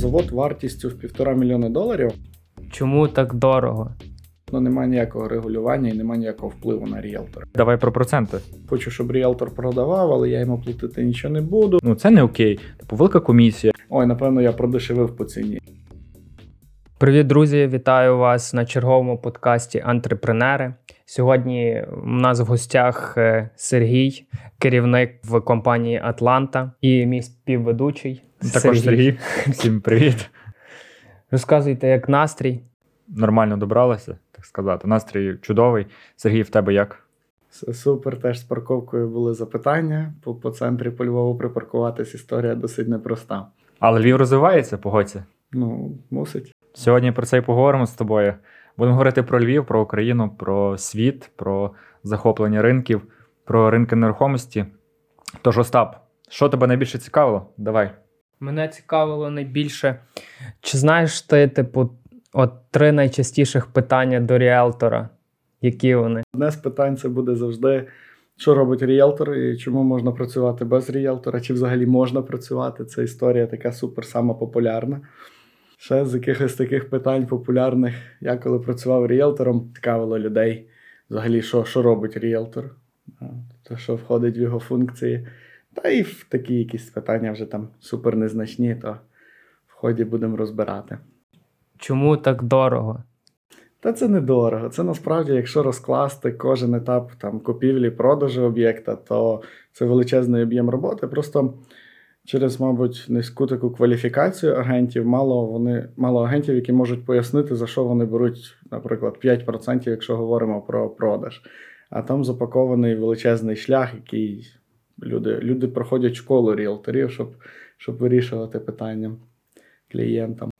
завод вартістю в півтора мільйона доларів. Чому так дорого? Ну немає ніякого регулювання і немає ніякого впливу на ріелтора. Давай про проценти. Хочу, щоб ріелтор продавав, але я йому платити нічого не буду. Ну це не окей. Типу велика комісія. Ой, напевно, я продешевив по ціні. Привіт, друзі! Вітаю вас на черговому подкасті Антрепренери. Сьогодні у нас в гостях е, Сергій, керівник в компанії Атланта, і мій співведучий. Також Сергій. Всім привіт. Розказуйте, як настрій. Нормально добралася, так сказати. Настрій чудовий. Сергій, в тебе як? Супер, теж з парковкою були запитання. По, по центрі по Львову припаркуватись історія досить непроста. Але Львів розвивається, погодься. Ну, мусить. Сьогодні про це і поговоримо з тобою. Будемо говорити про Львів, про Україну, про світ, про захоплення ринків, про ринки нерухомості. Тож, Остап, що тебе найбільше цікавило? Давай. Мене цікавило найбільше, чи знаєш ти, типу, от три найчастіших питання до ріелтора? Які вони? Одне з питань це буде завжди, що робить ріелтор і чому можна працювати без ріелтора, чи взагалі можна працювати. Це історія така супер сама популярна. Ще з якихось таких питань популярних, я коли працював ріелтором, цікавило людей взагалі, що що робить ріелтор, те, що входить в його функції. Та і в такі якісь питання вже там супер незначні, то в ході будемо розбирати. Чому так дорого? Та це недорого. Це насправді, якщо розкласти кожен етап там купівлі, продажу об'єкта, то це величезний об'єм роботи. Просто через, мабуть, низьку таку кваліфікацію агентів, мало вони мало агентів, які можуть пояснити, за що вони беруть, наприклад, 5%, якщо говоримо про продаж. А там запакований величезний шлях, який люди люди проходять школу ріелторів, щоб, щоб вирішувати питання клієнтам.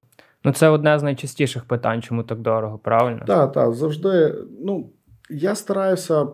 Ну, це одне з найчастіших питань, чому так дорого, правильно? Так, так, завжди. Ну, я стараюся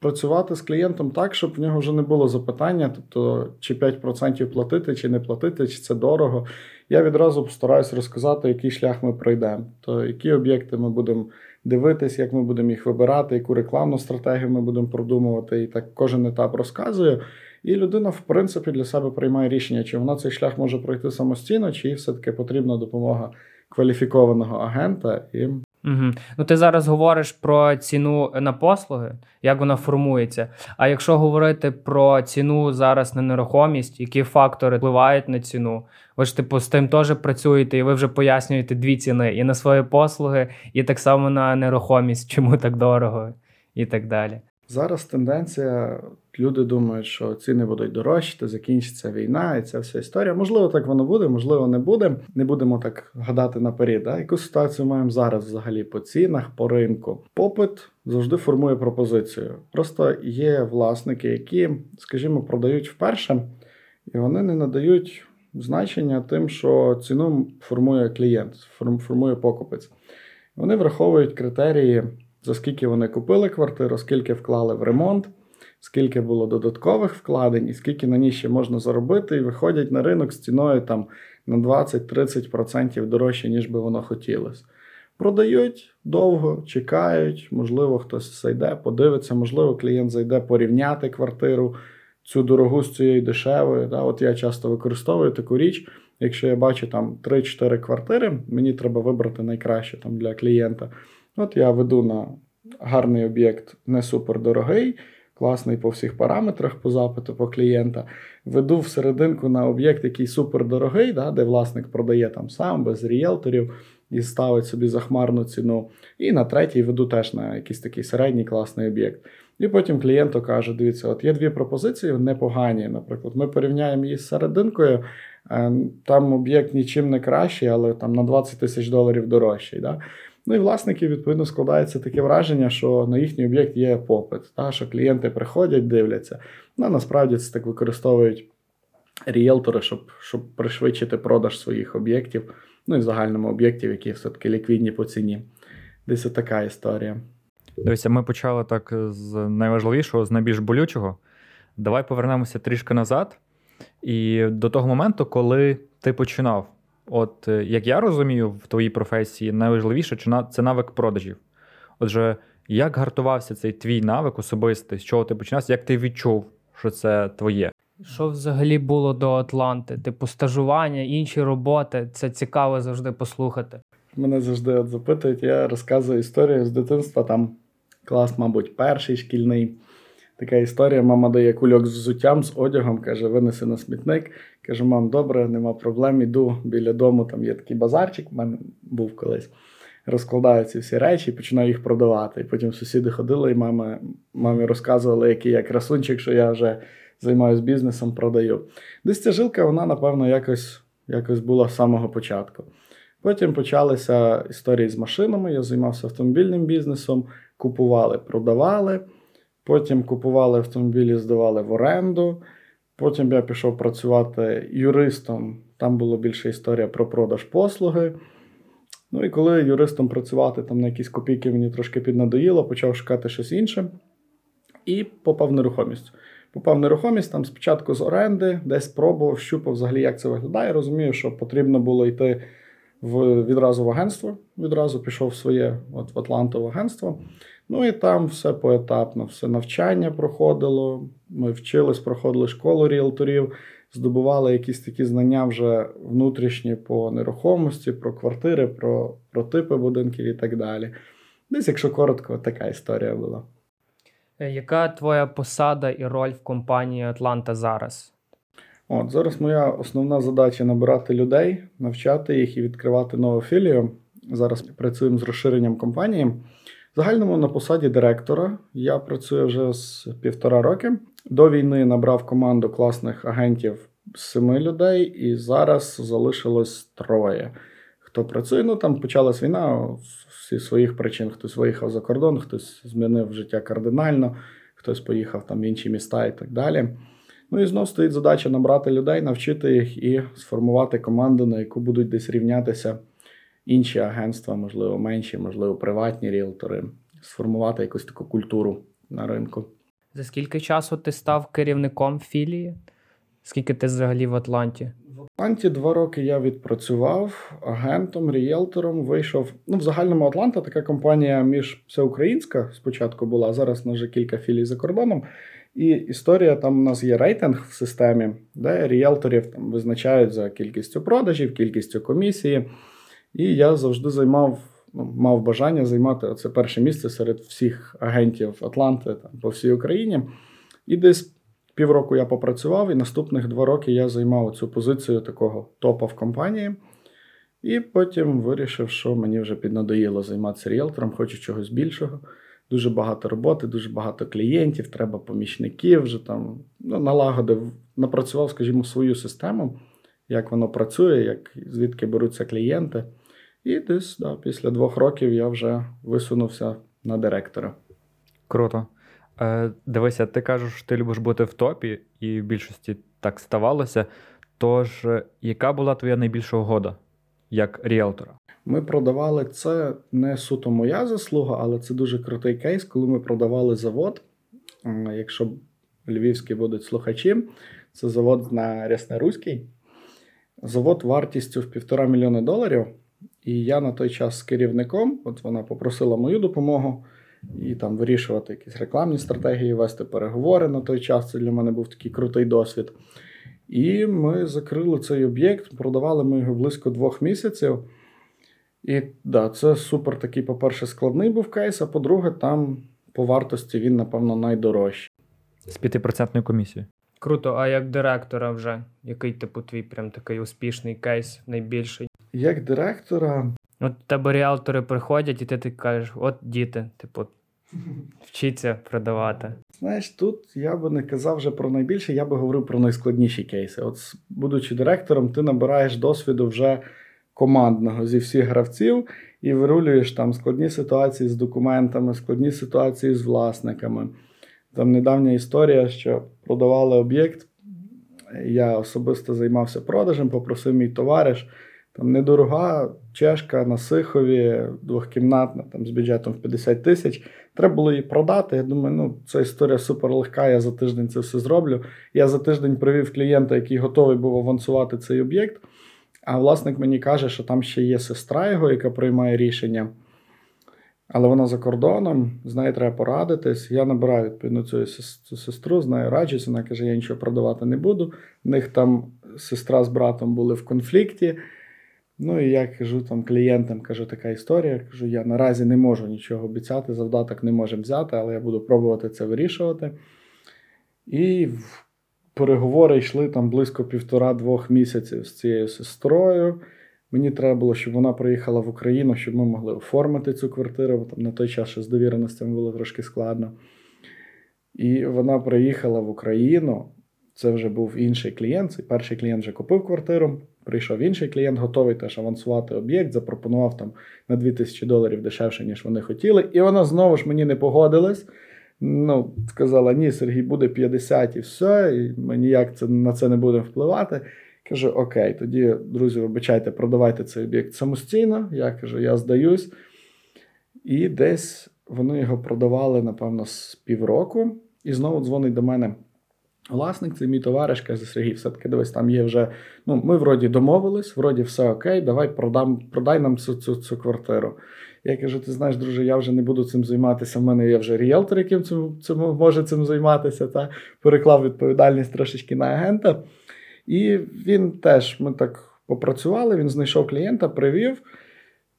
працювати з клієнтом так, щоб в нього вже не було запитання, тобто, чи 5% платити, чи не платити, чи це дорого. Я відразу постараюся розказати, який шлях ми пройдемо, то які об'єкти ми будемо дивитись, як ми будемо їх вибирати, яку рекламну стратегію ми будемо продумувати. І так кожен етап розказую. І людина, в принципі, для себе приймає рішення, чи вона цей шлях може пройти самостійно, чи все-таки потрібна допомога кваліфікованого агента. І... Угу. Ну, ти зараз говориш про ціну на послуги, як вона формується. А якщо говорити про ціну зараз на нерухомість, які фактори впливають на ціну, ви ж типу з тим теж працюєте, і ви вже пояснюєте дві ціни: і на свої послуги, і так само на нерухомість, чому так дорого, і так далі. Зараз тенденція, люди думають, що ціни будуть дорожчати, закінчиться війна, і ця вся історія. Можливо, так воно буде, можливо, не буде. Не будемо так гадати наперед. Да? Яку ситуацію маємо зараз взагалі по цінах, по ринку? Попит завжди формує пропозицію. Просто є власники, які, скажімо, продають вперше, і вони не надають значення тим, що ціну формує клієнт, формує покупець. Вони враховують критерії за скільки вони купили квартиру, скільки вклали в ремонт, скільки було додаткових вкладень, і скільки на ній ще можна заробити, і виходять на ринок з ціною там на 20-30% дорожче, ніж би воно хотілося. Продають довго, чекають, можливо, хтось зайде, подивиться, можливо, клієнт зайде порівняти квартиру, цю дорогу з цією дешевою. Да? От я часто використовую таку річ. Якщо я бачу там 3-4 квартири, мені треба вибрати найкраще там для клієнта. От я веду на гарний об'єкт, не супер дорогий, класний по всіх параметрах по запиту по клієнта. Веду всерединку на об'єкт, який супер дорогий, да, де власник продає там сам, без ріелторів і ставить собі захмарну ціну. І на третій веду теж на якийсь такий середній класний об'єкт. І потім клієнту каже: дивіться, от є дві пропозиції непогані. Наприклад, ми порівняємо її з серединкою. Е, там об'єкт нічим не кращий, але там на 20 тисяч доларів дорожчий. Да? Ну і власників, відповідно, складається таке враження, що на їхній об'єкт є попит, та, що клієнти приходять, дивляться. Ну, насправді це так використовують ріелтори, щоб щоб пришвидшити продаж своїх об'єктів, ну і в загальному об'єктів, які все-таки ліквідні по ціні. Десь така історія. Дивіться, ми почали так з найважливішого, з найбільш болючого. Давай повернемося трішки назад. І до того моменту, коли ти починав. От е, як я розумію, в твоїй професії найважливіше це навик продажів. Отже, як гартувався цей твій навик особистий, з чого ти починався, як ти відчув, що це твоє? Що взагалі було до Атланти? Типу стажування, інші роботи. Це цікаво завжди послухати. Мене завжди от запитують, я розказую історію з дитинства. Там клас, мабуть, перший шкільний. Така історія. Мама дає кульок з взуттям, з одягом, каже, винеси на смітник. Кажу, мам, добре, нема проблем. Іду біля дому, там є такий базарчик, в мене був колись. Розкладаю ці всі речі і починаю їх продавати. І потім сусіди ходили, і мама, мамі розказували, який я красунчик, що я вже займаюся бізнесом, продаю. Десь ця жилка, вона, напевно, якось, якось була з самого початку. Потім почалися історії з машинами. Я займався автомобільним бізнесом, купували, продавали. Потім купували автомобілі, здавали в оренду. Потім я пішов працювати юристом. Там була більше історія про продаж послуги. Ну і коли юристом працювати там на якісь копійки мені трошки піднадоїло, почав шукати щось інше і попав в нерухомість. Попав в нерухомість там спочатку з оренди, десь пробував, щупав взагалі, як це виглядає. Розумію, що потрібно було йти в, відразу в агентство. Відразу пішов в своє от, в Атланту в агентство. Ну і там все поетапно, все навчання проходило. Ми вчились, проходили школу ріелторів, здобували якісь такі знання вже внутрішні по нерухомості, про квартири, про, про типи будинків і так далі. Десь, якщо коротко, така історія була. Е, Яка твоя посада і роль в компанії Атланта зараз? От зараз моя основна задача набирати людей, навчати їх і відкривати нову філію. Зараз працюємо з розширенням компанії. Загальному на посаді директора я працюю вже з півтора роки. До війни набрав команду класних агентів семи людей, і зараз залишилось троє. Хто працює, ну там почалась війна зі своїх причин. Хтось виїхав за кордон, хтось змінив життя кардинально, хтось поїхав там в інші міста і так далі. Ну і знов стоїть задача набрати людей, навчити їх і сформувати команду, на яку будуть десь рівнятися інші агентства, можливо, менші, можливо, приватні ріелтори, сформувати якусь таку культуру на ринку. За скільки часу ти став керівником філії? Скільки ти взагалі в Атланті? В Атланті два роки я відпрацював агентом, ріелтором. Вийшов. Ну, в загальному Атланта така компанія між всеукраїнська спочатку була. Зараз вже кілька філій за кордоном. І історія там у нас є рейтинг в системі, де ріелторів там визначають за кількістю продажів, кількістю комісії. І я завжди займав, ну, мав бажання займати це перше місце серед всіх агентів Атланти там, по всій Україні. І десь півроку я попрацював, і наступних два роки я займав цю позицію такого топа в компанії. І потім вирішив, що мені вже піднадоїло займатися ріелтором, хочу чогось більшого. Дуже багато роботи, дуже багато клієнтів, треба помічників, вже там ну, налагодив, напрацював, скажімо, свою систему, як воно працює, як, звідки беруться клієнти. І десь да, після двох років я вже висунувся на директора. Круто. Е, Дивися, ти кажеш, ти любиш бути в топі, і в більшості так ставалося. Тож, е, яка була твоя найбільша угода як ріелтора? Ми продавали це не суто моя заслуга, але це дуже крутий кейс, коли ми продавали завод. Якщо львівські будуть слухачі, це завод на Рясне-Руській. Завод вартістю в півтора мільйони доларів. І я на той час з керівником, от вона попросила мою допомогу і там вирішувати якісь рекламні стратегії, вести переговори на той час. Це для мене був такий крутий досвід. І ми закрили цей об'єкт, продавали ми його близько двох місяців. І да, це супер такий, по-перше, складний був кейс, а по-друге, там по вартості він, напевно, найдорожчий. З 5% комісією. Круто, а як директора вже? Який типу твій прям такий успішний кейс, найбільший? Як директора, От тебе ріалтори приходять, і ти, ти кажеш: от діти, типу, вчіться продавати. знаєш, тут я би не казав вже про найбільше, я би говорив про найскладніші кейси. От, будучи директором, ти набираєш досвіду вже командного зі всіх гравців і вирулюєш там складні ситуації з документами, складні ситуації з власниками. Там недавня історія, що продавали об'єкт. Я особисто займався продажем, попросив мій товариш. Там недорога чешка на Сихові, двохкімнатна, там з бюджетом в 50 тисяч. Треба було її продати. Я думаю, ну ця історія супер легка, я за тиждень це все зроблю. Я за тиждень привів клієнта, який готовий був авансувати цей об'єкт. А власник мені каже, що там ще є сестра його, яка приймає рішення. але вона за кордоном, з нею треба порадитись. Я набираю відповідно цю, сестру, з нею раджусь, вона каже, я нічого продавати не буду. В них там сестра з братом були в конфлікті. Ну і я кажу там клієнтам, кажу, така історія. Кажу, я наразі не можу нічого обіцяти, завдаток не можемо взяти, але я буду пробувати це вирішувати. І переговори йшли там близько півтора-двох місяців з цією сестрою. Мені треба було, щоб вона приїхала в Україну, щоб ми могли оформити цю квартиру, бо там на той час ще з довіреностями було трошки складно. І вона приїхала в Україну. Це вже був інший клієнт. Цей перший клієнт вже купив квартиру. Прийшов інший клієнт, готовий теж авансувати об'єкт, запропонував там на 2000 доларів дешевше, ніж вони хотіли. І вона знову ж мені не погодилась. Ну, сказала: ні, Сергій, буде 50 і все, і ми ніяк це, на це не будемо впливати. Кажу, окей, тоді, друзі, вибачайте, продавайте цей об'єкт самостійно. Я кажу, я здаюсь. І десь вони його продавали, напевно, з півроку. І знову дзвонить до мене власник, це мій товариш, каже, Сергій, все-таки дивись, там є вже. Ну, ми вроді домовились, вроді все окей, давай продам, продай нам цю, цю, цю квартиру. Я кажу: ти знаєш, друже, я вже не буду цим займатися. В мене є вже ріелтор, яким цим, цим може цим займатися. Та переклав відповідальність трошечки на агента. І він теж ми так попрацювали, він знайшов клієнта, привів.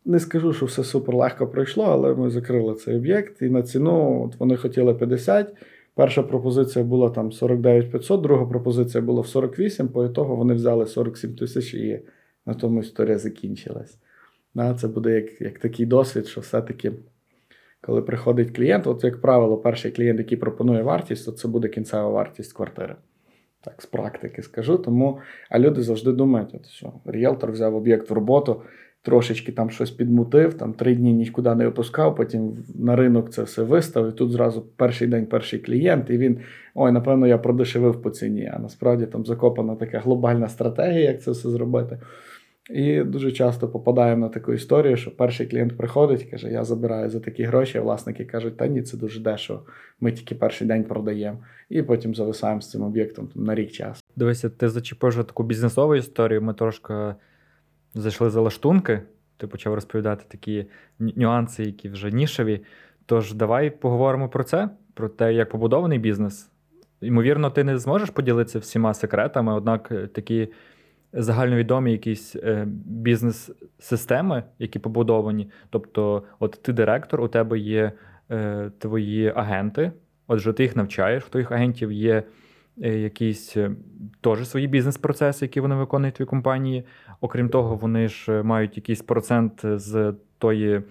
Не скажу, що все супер легко пройшло, але ми закрили цей об'єкт. І на ціну от вони хотіли 50. Перша пропозиція була там 49 500, друга пропозиція була в 48, по ітогу вони взяли 47 тисяч і на тому історія закінчилась. Це буде як як такий досвід, що все-таки, коли приходить клієнт, от, як правило, перший клієнт, який пропонує вартість, то це буде кінцева вартість квартири. Так, з практики скажу. Тому, А люди завжди думають, от, що ріелтор взяв об'єкт в роботу, трошечки там щось підмутив, там три дні нікуди не опускав, потім на ринок це все виставив. Тут зразу перший день перший клієнт, і він ой, напевно, я продешевив по ціні. А насправді там закопана така глобальна стратегія, як це все зробити. І дуже часто попадаємо на таку історію, що перший клієнт приходить і каже, я забираю за такі гроші, а власники кажуть, та ні, це дуже дешево, ми тільки перший день продаємо. І потім зависаємо з цим об'єктом там, на рік часу. Дивися, ти зачепив таку бізнесову історію. Ми трошки зайшли за лаштунки, ти почав розповідати такі нюанси, які вже нішеві. Тож давай поговоримо про це, про те, як побудований бізнес. Ймовірно, ти не зможеш поділитися всіма секретами, однак е, такі загальновідомі якісь е, бізнес-системи, які побудовані. Тобто, от ти директор, у тебе є е, твої агенти, отже, ти їх навчаєш, в твоїх агентів є якісь е, теж свої бізнес-процеси, які вони виконують в компанії. Окрім того, вони ж мають якийсь процент з тої.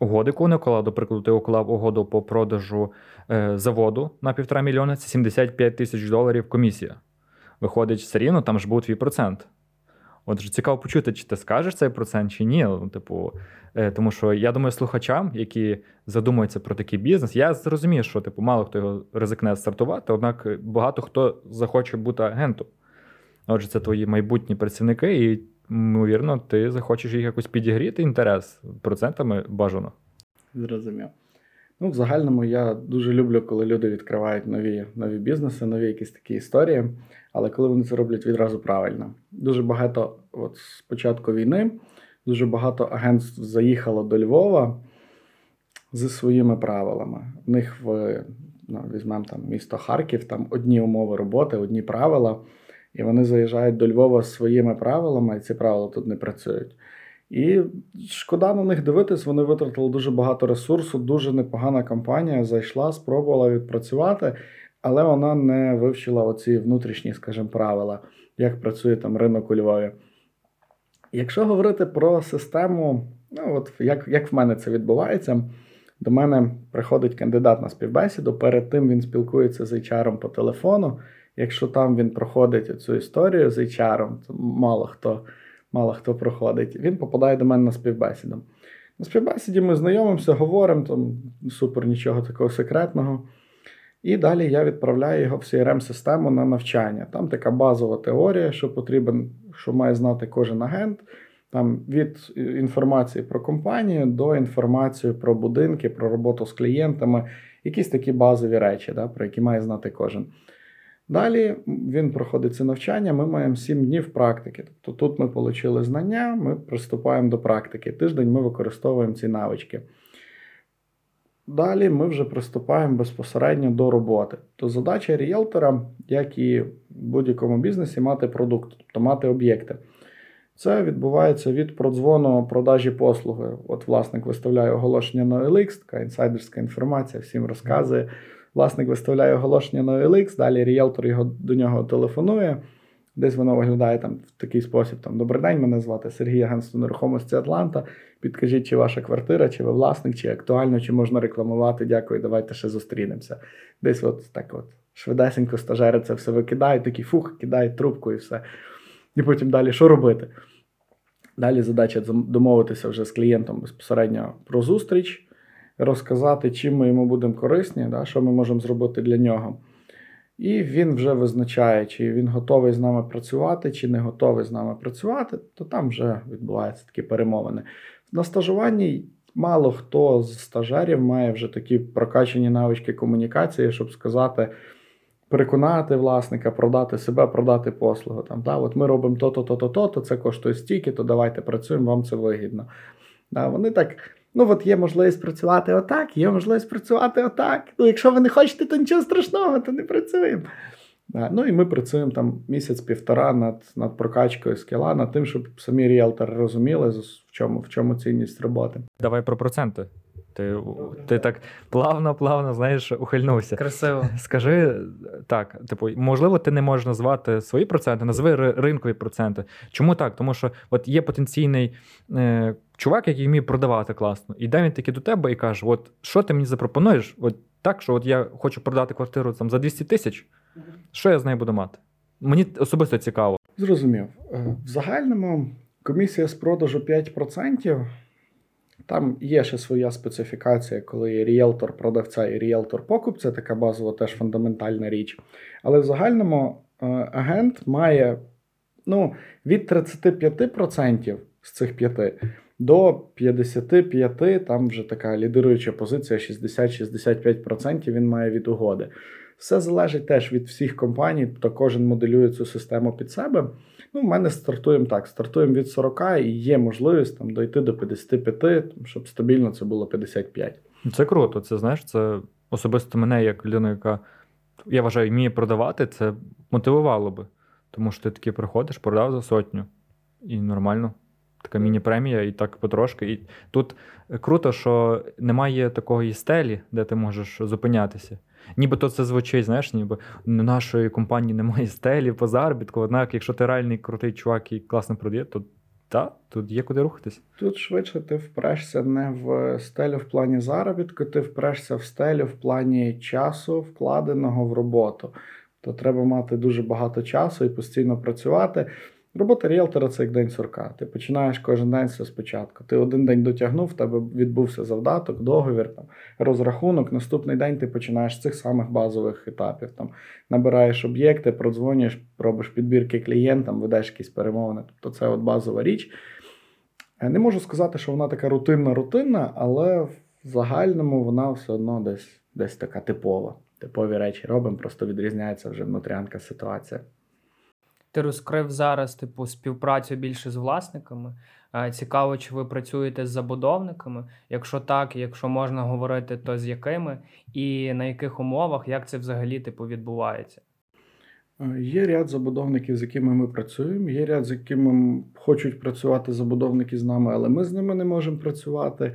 Угоди, яку вони уклали, до прикладу, ти уклав угоду по продажу е, заводу на півтора мільйона, це 75 тисяч доларів комісія. Виходить, все рівно, там ж був твій процент. От ж цікаво почути, чи ти скажеш цей процент, чи ні. Ну, типу, е, Тому що я думаю, слухачам, які задумуються про такий бізнес, я зрозумію, що типу, мало хто його ризикне стартувати, однак багато хто захоче бути агентом. Отже, це твої майбутні працівники, і, ймовірно, ти захочеш їх якось підігріти інтерес процентами бажано. Зрозумів. Ну, в загальному я дуже люблю, коли люди відкривають нові нові бізнеси, нові якісь такі історії, але коли вони це роблять відразу правильно. Дуже багато, от з початку війни, дуже багато агентств заїхало до Львова зі своїми правилами. В них в ну, візьмемо там місто Харків, там одні умови роботи, одні правила, і вони заїжджають до Львова своїми правилами, і ці правила тут не працюють. І шкода на них дивитись, вони витратили дуже багато ресурсу, дуже непогана компанія зайшла, спробувала відпрацювати, але вона не вивчила оці внутрішні, скажімо, правила, як працює там ринок у Львові. Якщо говорити про систему, ну от як, як в мене це відбувається, до мене приходить кандидат на співбесіду. Перед тим він спілкується з HR по телефону. Якщо там він проходить цю історію з HR, то мало хто мало хто проходить. Він попадає до мене на співбесіду. На співбесіді ми знайомимося, говоримо, там супер нічого такого секретного. І далі я відправляю його в CRM-систему на навчання. Там така базова теорія, що потрібен, що має знати кожен агент. Там від інформації про компанію до інформації про будинки, про роботу з клієнтами, якісь такі базові речі, да, про які має знати кожен. Далі він проходить це навчання, ми маємо 7 днів практики. Тобто тут ми отримали знання, ми приступаємо до практики. Тиждень ми використовуємо ці навички. Далі ми вже приступаємо безпосередньо до роботи. То задача ріелтора, як і в будь-якому бізнесі, мати продукт, тобто мати об'єкти. Це відбувається від продзвону продажі послуги. От власник виставляє оголошення на OLX, така інсайдерська інформація, всім розказує. Власник виставляє оголошення на OLX, далі ріелтор його до нього телефонує. Десь воно виглядає там в такий спосіб: там Добрий день, мене звати Сергій Агентство нерухомості Атланта. Підкажіть, чи ваша квартира, чи ви власник, чи актуально, чи можна рекламувати. Дякую, давайте ще зустрінемося. Десь от так от швидесенько стажери це все викидають, такі фух, кидають трубку і все. І потім далі що робити? Далі задача домовитися вже з клієнтом безпосередньо про зустріч, розказати, чим ми йому будемо корисні, да, що ми можемо зробити для нього. І він вже визначає, чи він готовий з нами працювати, чи не готовий з нами працювати, то там вже відбуваються такі перемовини. На стажуванні мало хто з стажерів має вже такі прокачені навички комунікації, щоб сказати, переконати власника, продати себе, продати послугу. Там, да, От ми робимо то-то, то-то, то-то, це коштує стільки, то давайте працюємо, вам це вигідно. Да, Вони так. Ну, от є можливість працювати отак, є можливість працювати отак. Ну, якщо ви не хочете, то нічого страшного, то не працюємо. Ну і ми працюємо там місяць-півтора над над прокачкою скіла, над тим, щоб самі ріелтори розуміли, в чому в чому цінність роботи. Давай про проценти. Ти ти так плавно-плавно, знаєш, ухильнувся. Красиво. Скажи так: типу, можливо, ти не можеш назвати свої проценти, назви ринкові проценти. Чому так? Тому що от є потенційний е, чувак, який вміє продавати класно. Іде він таки до тебе і каже: От що ти мені запропонуєш? От так, що от я хочу продати квартиру там за 200 тисяч, що я з нею буду мати? Мені особисто цікаво. Зрозумів. Е, в загальному комісія з продажу 5%. Там є ще своя специфікація, коли ріелтор продавця і ріелтор покупця, така базова теж фундаментальна річ. Але в загальному е, агент має ну, від 35% з цих 5 до 55, там вже така лідируюча позиція 60-65% він має від угоди. Все залежить теж від всіх компаній, то кожен моделює цю систему під себе. Ну, в мене стартуємо так: стартуємо від 40 і є можливість там дойти до 55, щоб стабільно це було 55. Це круто. Це знаєш, це особисто мене, як людина, яка я вважаю, вміє продавати, це мотивувало би. Тому що ти таки приходиш, продав за сотню і нормально така міні-премія, і так потрошки. І тут круто, що немає такої стелі, де ти можеш зупинятися. Нібито це звучить, знаєш, ніби на нашої компанії немає стелі по заробітку. Однак, якщо ти реальний крутий чувак і класно продає, то так, тут є куди рухатись. Тут швидше ти впрешся не в стелю в плані заробітку, ти впрешся в стелю в плані часу, вкладеного в роботу. То треба мати дуже багато часу і постійно працювати. Робота ріелтора це як день сурка. Ти починаєш кожен день все спочатку. Ти один день дотягнув, в тебе відбувся завдаток, договір, там, розрахунок. Наступний день ти починаєш з цих самих базових етапів. Там, Набираєш об'єкти, продзвонюєш, робиш підбірки клієнтам, ведеш якісь перемовини. Тобто це от базова річ. Е, не можу сказати, що вона така рутинна-рутинна, але в загальному вона все одно десь десь така типова. Типові речі робимо, просто відрізняється вже внутрянка ситуація ти розкрив зараз типу співпрацю більше з власниками. Цікаво, чи ви працюєте з забудовниками? Якщо так, якщо можна говорити, то з якими і на яких умовах, як це взагалі типу відбувається? Е, є ряд забудовників, з якими ми працюємо. Є ряд, з якими хочуть працювати забудовники з нами, але ми з ними не можемо працювати.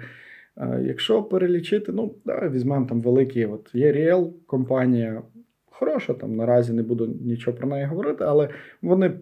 Е, якщо перелічити, ну да, візьмемо там великі, от є Ріел компанія, хороша, там наразі не буду нічого про неї говорити, але вони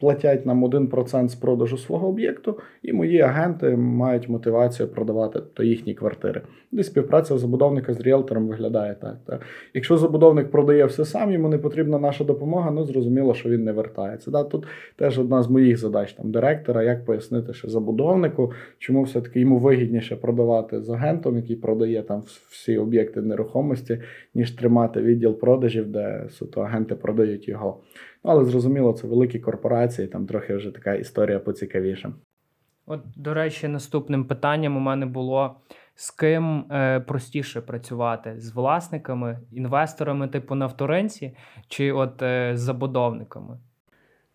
платять нам 1% з продажу свого об'єкту, і мої агенти мають мотивацію продавати то їхні квартири. Де співпраця забудовника з ріелтором виглядає так. так. Якщо забудовник продає все сам, йому не потрібна наша допомога, ну зрозуміло, що він не вертається. Да? Тут теж одна з моїх задач там директора, як пояснити, що забудовнику, чому все-таки йому вигідніше продавати з агентом, який продає там всі об'єкти нерухомості, ніж тримати відділ продажів, де суто агенти продають його. Ну, але зрозуміло, це великі корпорації, там трохи вже така історія поцікавіша. От, до речі, наступним питанням у мене було: з ким е, простіше працювати? З власниками, інвесторами, типу на вторинці, чи от е, з забудовниками?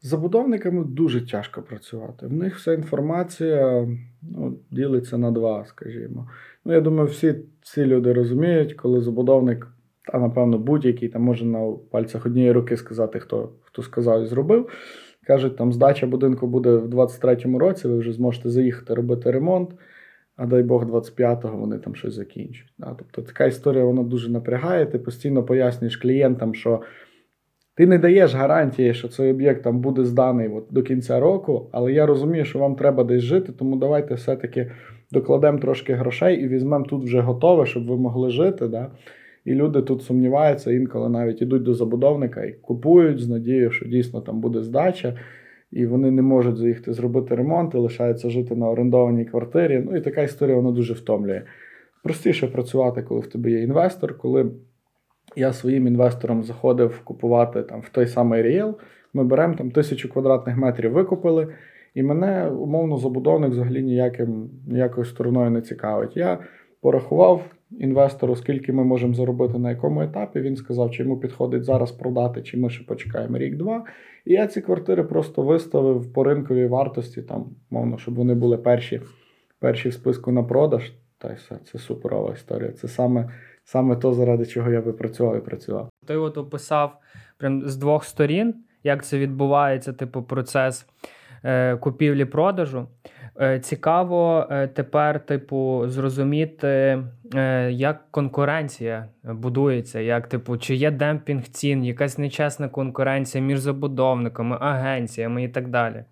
З забудовниками дуже тяжко працювати. В них вся інформація ну, ділиться на два, скажімо. Ну, я думаю, всі ці люди розуміють, коли забудовник, а напевно, будь-який там може на пальцях однієї руки сказати, хто, хто сказав і зробив. Кажуть, там здача будинку буде в 23-му році, ви вже зможете заїхати робити ремонт, а дай Бог, 25-го вони там щось закінчать. Да? Тобто така історія вона дуже напрягає. Ти постійно пояснюєш клієнтам, що ти не даєш гарантії, що цей об'єкт там буде зданий от до кінця року, але я розумію, що вам треба десь жити, тому давайте все-таки докладемо трошки грошей і візьмемо тут вже готове, щоб ви могли жити. Да? І люди тут сумніваються, інколи навіть ідуть до забудовника і купують з надією, що дійсно там буде здача, і вони не можуть заїхати зробити ремонт і лишаються жити на орендованій квартирі. Ну і така історія вона дуже втомлює. Простіше працювати, коли в тебе є інвестор, коли я своїм інвесторам заходив купувати там в той самий Ріел. Ми беремо там тисячу квадратних метрів, викупили, і мене умовно забудовник взагалі ніяким, ніякою стороною не цікавить. Я порахував інвестору, скільки ми можемо заробити на якому етапі. Він сказав, чи йому підходить зараз продати, чи ми ще почекаємо рік-два. І я ці квартири просто виставив по ринковій вартості, там, мовно, щоб вони були перші, перші в списку на продаж. Та й все, це суперова історія. Це саме саме то, заради чого я би працював і працював. Ти от описав прям з двох сторін, як це відбувається, типу, процес е, купівлі-продажу. Е, цікаво е, тепер, типу, зрозуміти, е, як конкуренція будується, як, типу, чи є демпінг цін, якась нечесна конкуренція між забудовниками, агенціями і так далі.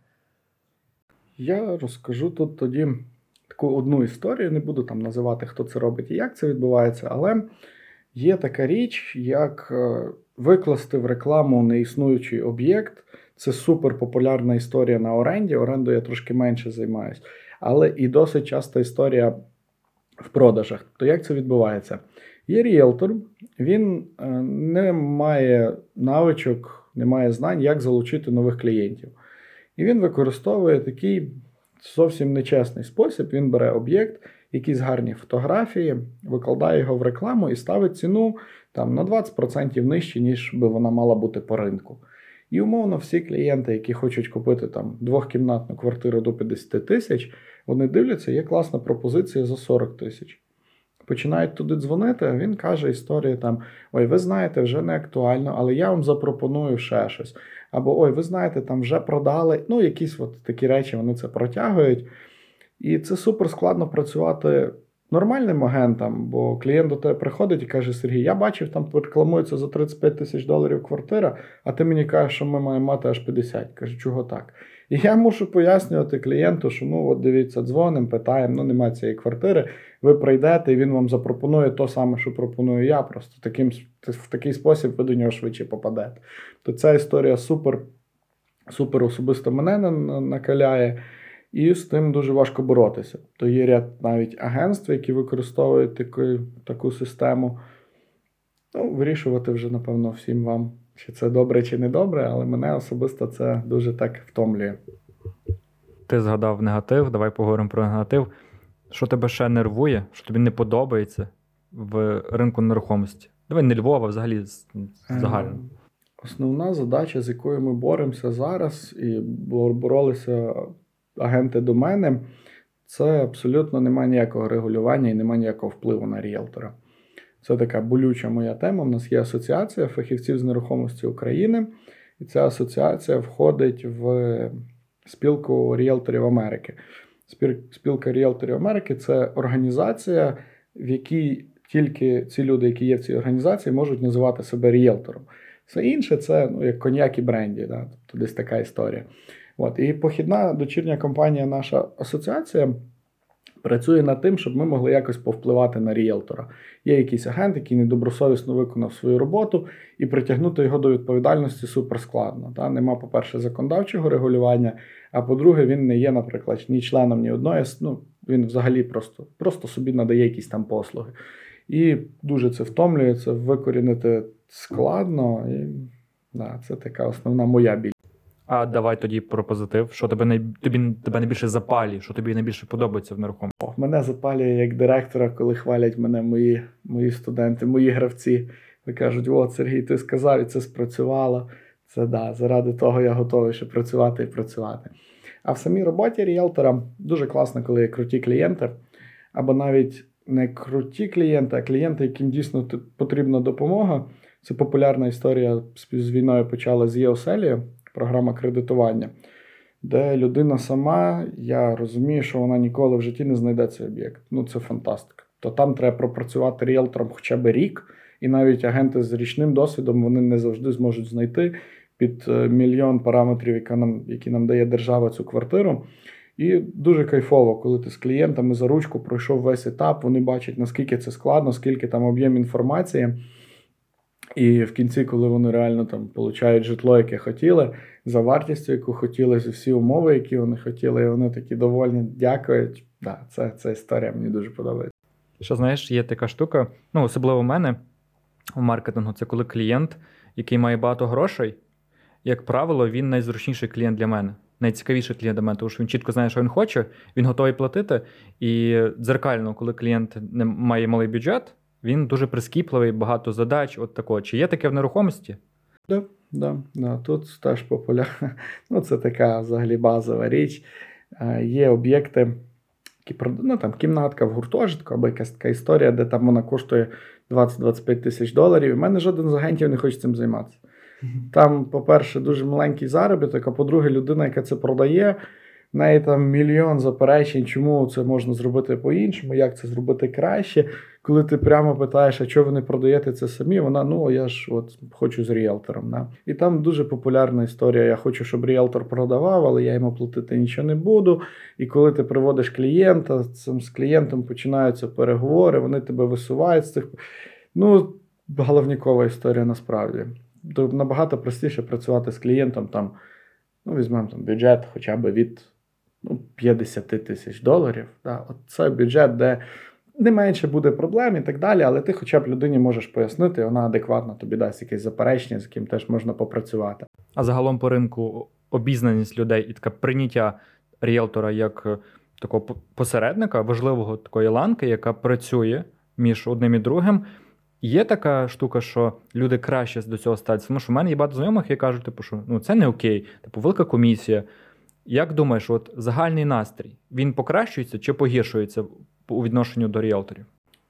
Я розкажу тут тоді таку одну історію, не буду там називати, хто це робить і як це відбувається, але є така річ, як викласти в рекламу неіснуючий об'єкт. Це супер популярна історія на оренді. Оренду я трошки менше займаюсь, але і досить часта історія в продажах. То як це відбувається? Є ріелтор, він е, не має навичок, не має знань, як залучити нових клієнтів. І він використовує такий зовсім нечесний спосіб. Він бере об'єкт, якісь гарні фотографії, викладає його в рекламу і ставить ціну там на 20% нижче, ніж би вона мала бути по ринку. І умовно, всі клієнти, які хочуть купити там двохкімнатну квартиру до 50 тисяч, вони дивляться, є класна пропозиція за 40 тисяч. Починають туди дзвонити, а він каже історію там: Ой, ви знаєте, вже не актуально, але я вам запропоную ще щось. Або ой, ви знаєте, там вже продали. Ну, якісь от такі речі вони це протягують. І це супер складно працювати нормальним агентам, бо клієнт до тебе приходить і каже: Сергій, я бачив, там рекламується за 35 тисяч доларів квартира, а ти мені кажеш, що ми маємо мати аж 50. Кажу, чого так? І я мушу пояснювати клієнту, що ну от дивіться, дзвонимо, питаємо, ну немає цієї квартири. Ви прийдете, і він вам запропонує то саме, що пропоную я. Просто таким, в такий спосіб ви до нього швидше попадете. То ця історія супер, супер особисто мене накаляє. І з тим дуже важко боротися. То є ряд навіть агентств, які використовують таку таку систему. Ну, Вирішувати вже, напевно, всім вам, чи це добре, чи не добре, але мене особисто це дуже так втомлює. Ти згадав негатив, давай поговоримо про негатив. Що тебе ще нервує, що тобі не подобається в ринку нерухомості? Давай не Львова, взагалі загально. Основна задача, з якою ми боремося зараз, і боролися агенти до мене, це абсолютно немає ніякого регулювання і немає ніякого впливу на ріелтора. Це така болюча моя тема. У нас є асоціація фахівців з нерухомості України, і ця асоціація входить в спілку ріелторів Америки. Спілка ріелторів Америки це організація, в якій тільки ці люди, які є в цій організації, можуть називати себе ріелтором. Все інше це ну, як коньяк і бренді, да? тобто десь така історія. От, І похідна дочірня компанія, наша асоціація. Працює над тим, щоб ми могли якось повпливати на ріелтора. Є якийсь агент, який недобросовісно виконав свою роботу, і притягнути його до відповідальності суперскладно. Та? Нема, по-перше, законодавчого регулювання, а по-друге, він не є, наприклад, ні членом ні одної. Ну, Він взагалі просто просто собі надає якісь там послуги. І дуже це втомлює, це викорінити складно. І да, це така основна моя біль. А давай тоді про позитив. Що тебе най... тобі тебе найбільше запалює, що тобі найбільше подобається в нерухомості? Мене запалює як директора, коли хвалять мене мої мої студенти, мої гравці. Ви кажуть, от Сергій, ти сказав, і це спрацювало. Це да, заради того я готовий ще працювати і працювати. А в самій роботі ріелтора дуже класно, коли є круті клієнти, або навіть не круті клієнти, а клієнти, яким дійсно потрібна допомога. Це популярна історія з війною почала з ЄОСЕЛІ, програма кредитування, де людина сама, я розумію, що вона ніколи в житті не знайде цей об'єкт. Ну це фантастика. То там треба пропрацювати ріелтором хоча б рік, і навіть агенти з річним досвідом вони не завжди зможуть знайти під е, мільйон параметрів, які нам, які нам дає держава цю квартиру. І дуже кайфово, коли ти з клієнтами за ручку пройшов весь етап, вони бачать, наскільки це складно, скільки там об'єм інформації. І в кінці, коли вони реально там получають житло, яке хотіли, за вартістю, яку хотіли, за всі умови, які вони хотіли, і вони такі довольні, дякують. Да, це, Ця історія мені дуже подобається. Що знаєш, є така штука, ну особливо в мене в маркетингу, це коли клієнт, який має багато грошей, як правило, він найзручніший клієнт для мене. Найцікавіший клієнт для мене, тому що він чітко знає, що він хоче, він готовий платити. І дзеркально, коли клієнт не має малий бюджет, він дуже прискіпливий, багато задач. От такого. Чи є таке в нерухомості? Да, да, да. Тут теж популярно. Ну, це така взагалі базова річ. Е, є об'єкти, які ну, там кімнатка в гуртожитку, або якась така історія, де там вона коштує 20-25 тисяч доларів. У мене жоден з агентів не хоче цим займатися. Там, по-перше, дуже маленький заробіток, а по-друге, людина, яка це продає, неї там мільйон заперечень, чому це можна зробити по-іншому, як це зробити краще. Коли ти прямо питаєш, а чого ви не продаєте це самі, вона ну я ж от хочу з ріелтором. Да? І там дуже популярна історія. Я хочу, щоб ріелтор продавав, але я йому платити нічого не буду. І коли ти приводиш клієнта, з клієнтом починаються переговори, вони тебе висувають з цих. Ну, головнікова історія насправді. Набагато простіше працювати з клієнтом, там, ну, візьмемо там бюджет хоча б від ну, 50 тисяч доларів. Да? От Це бюджет, де не менше буде проблем і так далі, але ти хоча б людині можеш пояснити, вона адекватно тобі дасть якесь заперечення, з яким теж можна попрацювати. А загалом по ринку обізнаність людей і таке прийняття ріелтора як е, такого посередника, важливого такої ланки, яка працює між одним і другим. Є така штука, що люди краще до цього ставляться. Тому що в мене є багато знайомих, які кажуть, типу, що ну це не окей, типу, велика комісія. Як думаєш, от загальний настрій він покращується чи погіршується у відношенню до ріелторів?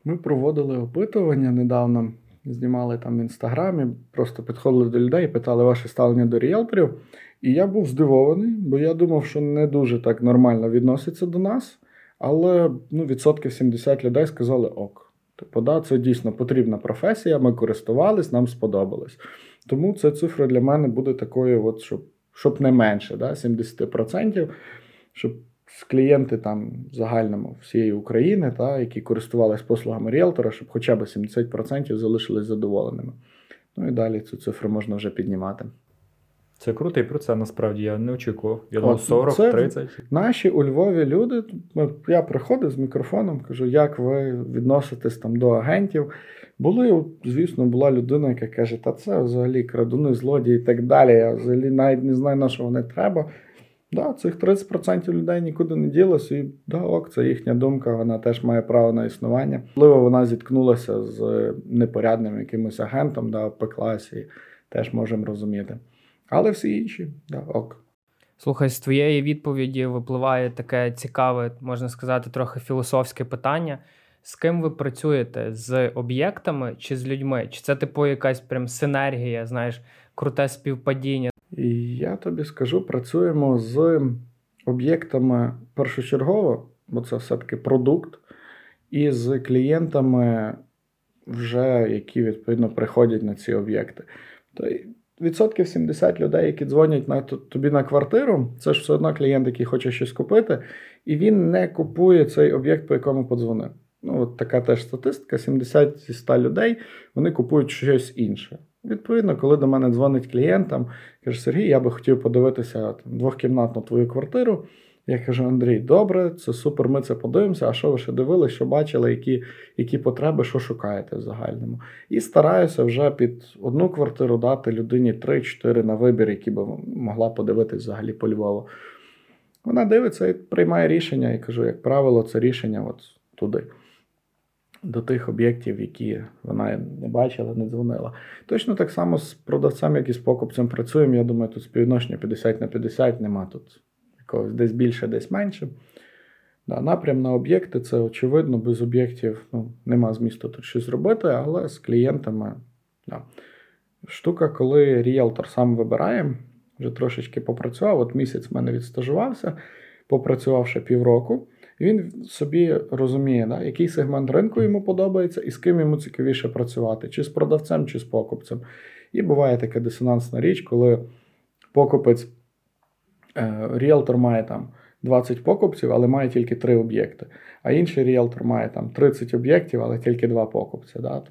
Ми проводили опитування недавно, знімали там в інстаграмі, просто підходили до людей, питали ваше ставлення до ріелторів. І я був здивований, бо я думав, що не дуже так нормально відноситься до нас. Але ну, відсотків 70 людей сказали ок. Типу, да, це дійсно потрібна професія, ми користувались, нам сподобалось. Тому ця цифра для мене буде такою, от, щоб щоб не менше, да, 70%, щоб клієнти там загальному всієї України, та, які користувалися послугами ріелтора, щоб хоча б 70% залишились задоволеними. Ну і далі цю цифру можна вже піднімати. Це круто і про це насправді я не очікував. Я думав 40-30. Наші у Львові люди. Я приходив з мікрофоном, кажу, як ви відноситесь там до агентів. Були, звісно, була людина, яка каже, та це взагалі крадуни, злодії і так далі. Я взагалі навіть не знаю, на що вони треба. Да, Цих 30% людей нікуди не ділося, і да, ок, це їхня думка, вона теж має право на існування. Можливо, вона зіткнулася з непорядним якимось агентом да, по класі, теж можемо розуміти. Але всі інші, да, ок. Слухай, з твоєї відповіді випливає таке цікаве, можна сказати, трохи філософське питання. З ким ви працюєте? З об'єктами чи з людьми? Чи це типу якась прям синергія, знаєш, круте співпадіння? Я тобі скажу, працюємо з об'єктами першочергово, бо це все-таки продукт, і з клієнтами, вже які відповідно приходять на ці об'єкти. То відсотків 70 людей, які дзвонять на тобі на квартиру, це ж все одно клієнт, який хоче щось купити, і він не купує цей об'єкт, по якому подзвонив. Ну, от така теж статистика: 70 зі 100 людей вони купують щось інше. Відповідно, коли до мене дзвонить клієнт, там, каже, Сергій, я би хотів подивитися там, двохкімнатну твою квартиру. Я кажу, Андрій, добре, це супер, ми це подивимося. А що ви ще дивилися, що бачили, які які потреби, що шукаєте в загальному. І стараюся вже під одну квартиру дати людині 3-4 на вибір, які би могла подивитись взагалі по Львову. Вона дивиться і приймає рішення, і кажу, як правило, це рішення от туди. До тих об'єктів, які вона не бачила, не дзвонила. Точно так само з продавцем, як і з покупцем працюємо. Я думаю, тут співвідношення 50 на 50, нема тут якогось десь більше, десь менше. Да, Напрям на об'єкти це очевидно, без об'єктів ну, нема змісту тут щось робити, але з клієнтами. Да. Штука, коли ріелтор сам вибирає, вже трошечки попрацював. От місяць в мене відстажувався, попрацювавши півроку. Він собі розуміє, да, який сегмент ринку йому подобається і з ким йому цікавіше працювати, чи з продавцем, чи з покупцем. І буває така дисонансна річ, коли покупець, е, ріелтор має там 20 покупців, але має тільки 3 об'єкти. А інший ріелтор має там 30 об'єктів, але тільки 2 покупці. Да?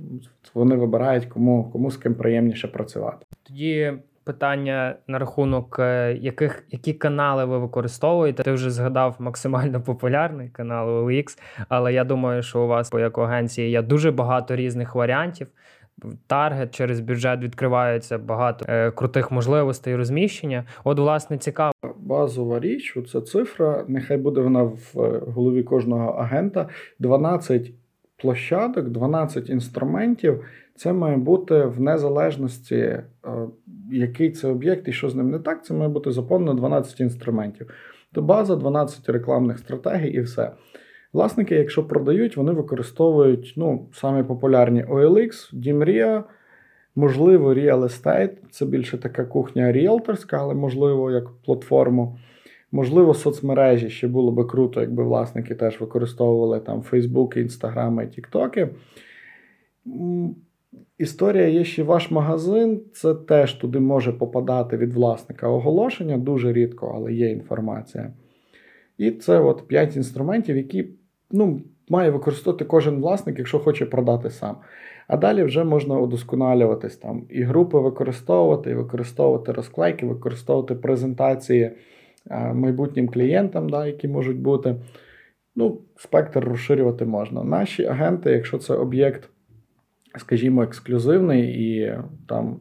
Вони вибирають, кому, кому з ким приємніше працювати. Тоді питання на рахунок е, яких які канали ви використовуєте. Ти вже згадав максимально популярний канал OLX, але я думаю, що у вас як агенції є дуже багато різних варіантів. Таргет через бюджет відкривається багато е, крутих можливостей розміщення. От, власне, цікаво. Базова річ, це цифра, нехай буде вона в е, голові кожного агента. 12 площадок, 12 інструментів. Це має бути в незалежності, е, який це об'єкт і що з ним не так. Це має бути заповнено 12 інструментів. То база, 12 рекламних стратегій і все. Власники, якщо продають, вони використовують ну, самі популярні OLX, Дімрія, можливо, Real Estate. Це більше така кухня ріелторська, але можливо, як платформу. Можливо, соцмережі ще було би круто, якби власники теж використовували там Фейсбуки, Інстаграми, Тіктоки. Історія є ще ваш магазин, це теж туди може попадати від власника оголошення, дуже рідко, але є інформація. І це от 5 інструментів, які ну, має використовувати кожен власник, якщо хоче продати сам. А далі вже можна удосконалюватись там і групи використовувати, і використовувати розклейки, використовувати презентації майбутнім клієнтам, да, які можуть бути. Ну, Спектр розширювати можна. Наші агенти, якщо це об'єкт, скажімо, ексклюзивний і там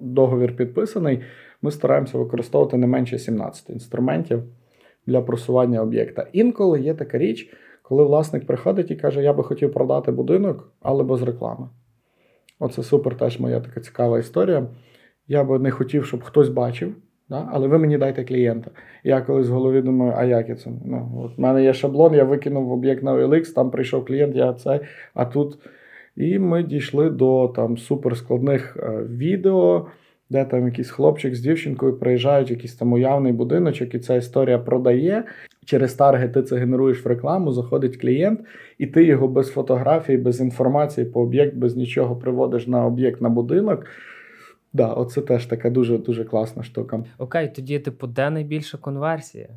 договір підписаний, ми стараємося використовувати не менше 17 інструментів для просування об'єкта. Інколи є така річ, коли власник приходить і каже, я би хотів продати будинок, але без реклами. Оце супер теж моя така цікава історія. Я би не хотів, щоб хтось бачив, да? але ви мені дайте клієнта. Я колись в голові думаю, а як я це? Ну, от в мене є шаблон, я викинув об'єкт на OLX, там прийшов клієнт, я це, а тут. І ми дійшли до там суперскладних е, відео, де там якийсь хлопчик з дівчинкою приїжджають, якийсь там уявний будиночок, і ця історія продає. Через таргет ти це генеруєш в рекламу, заходить клієнт, і ти його без фотографії, без інформації по об'єкт, без нічого приводиш на об'єкт на будинок. Да, оце теж така дуже дуже класна штука. Окей, тоді, типу, де найбільша конверсія?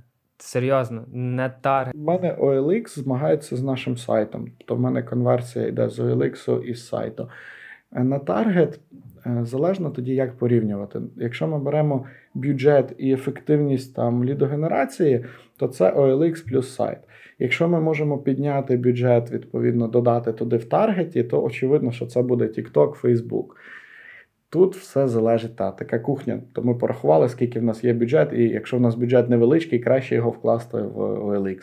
Серйозно, не таргет. У мене OLX змагається з нашим сайтом. Тобто в мене конверсія йде з OLX і з сайту. Е, на таргет Е, залежно тоді, як порівнювати. Якщо ми беремо бюджет і ефективність там лідогенерації, то це OLX плюс сайт. Якщо ми можемо підняти бюджет, відповідно, додати туди в таргеті, то очевидно, що це буде TikTok, Facebook. Тут все залежить та така кухня. То ми порахували, скільки в нас є бюджет, і якщо в нас бюджет невеличкий, краще його вкласти в OLX.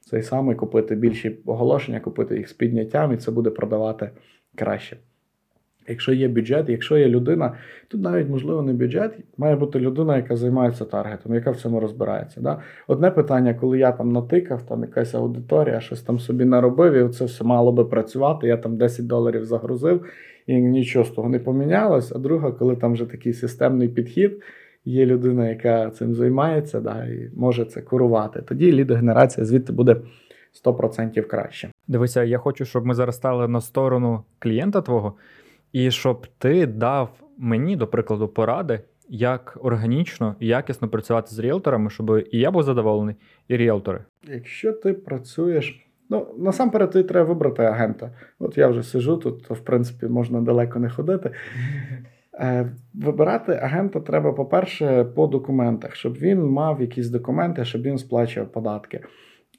Цей самий купити більші оголошення, купити їх з підняттям, і це буде продавати краще. Якщо є бюджет, якщо є людина, тут навіть, можливо, не бюджет, має бути людина, яка займається таргетом, яка в цьому розбирається. Да? Одне питання, коли я там натикав, там якась аудиторія, щось там собі наробив, і це все мало би працювати, я там 10 доларів загрузив, і нічого з того не помінялось. А друга, коли там вже такий системний підхід, є людина, яка цим займається, да, і може це курувати. Тоді лідогенерація звідти буде 100% краще. Дивися, я хочу, щоб ми зараз стали на сторону клієнта твого. І щоб ти дав мені, до прикладу, поради, як органічно і якісно працювати з ріелторами, щоб і я був задоволений, і ріелтори. Якщо ти працюєш, ну насамперед тобі треба вибрати агента. От я вже сижу тут, то в принципі можна далеко не ходити. Е, вибирати агента треба, по-перше, по документах, щоб він мав якісь документи, щоб він сплачував податки.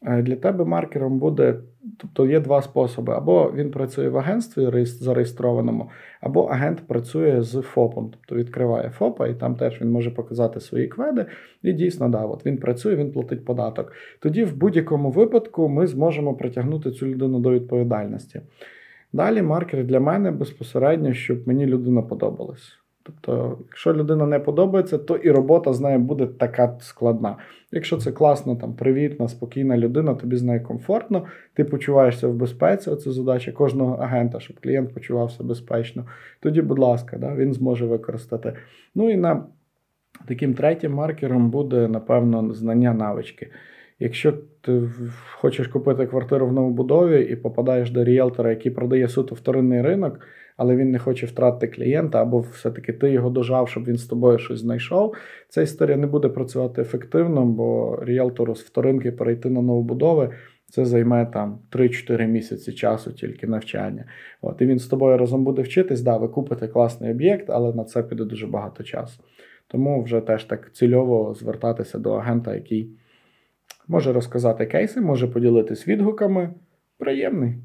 Е, для тебе маркером буде, тобто є два способи: або він працює в агентстві зареєстрованому, або агент працює з ФОПом, тобто відкриває ФОПа, і там теж він може показати свої кведи. І дійсно, да, от він працює, він платить податок. Тоді, в будь-якому випадку, ми зможемо притягнути цю людину до відповідальності. Далі маркер для мене безпосередньо, щоб мені людина подобалась. Тобто, якщо людина не подобається, то і робота з нею буде така складна. Якщо це класна, там привітна, спокійна людина, тобі з нею комфортно, ти почуваєшся в безпеці. Це задача кожного агента, щоб клієнт почувався безпечно. Тоді, будь ласка, да, він зможе використати. Ну і на таким третім маркером буде, напевно, знання навички. Якщо ти хочеш купити квартиру в новобудові і попадаєш до ріелтора, який продає суто вторинний ринок, але він не хоче втратити клієнта, або все-таки ти його дожав, щоб він з тобою щось знайшов. Ця історія не буде працювати ефективно, бо ріелтору з вторинки перейти на новобудови. Це займе там 3-4 місяці часу тільки навчання. От, І він з тобою разом буде вчитись, да, ви купите класний об'єкт, але на це піде дуже багато часу. Тому вже теж так цільово звертатися до агента, який може розказати кейси, може поділитись відгуками. Приємний.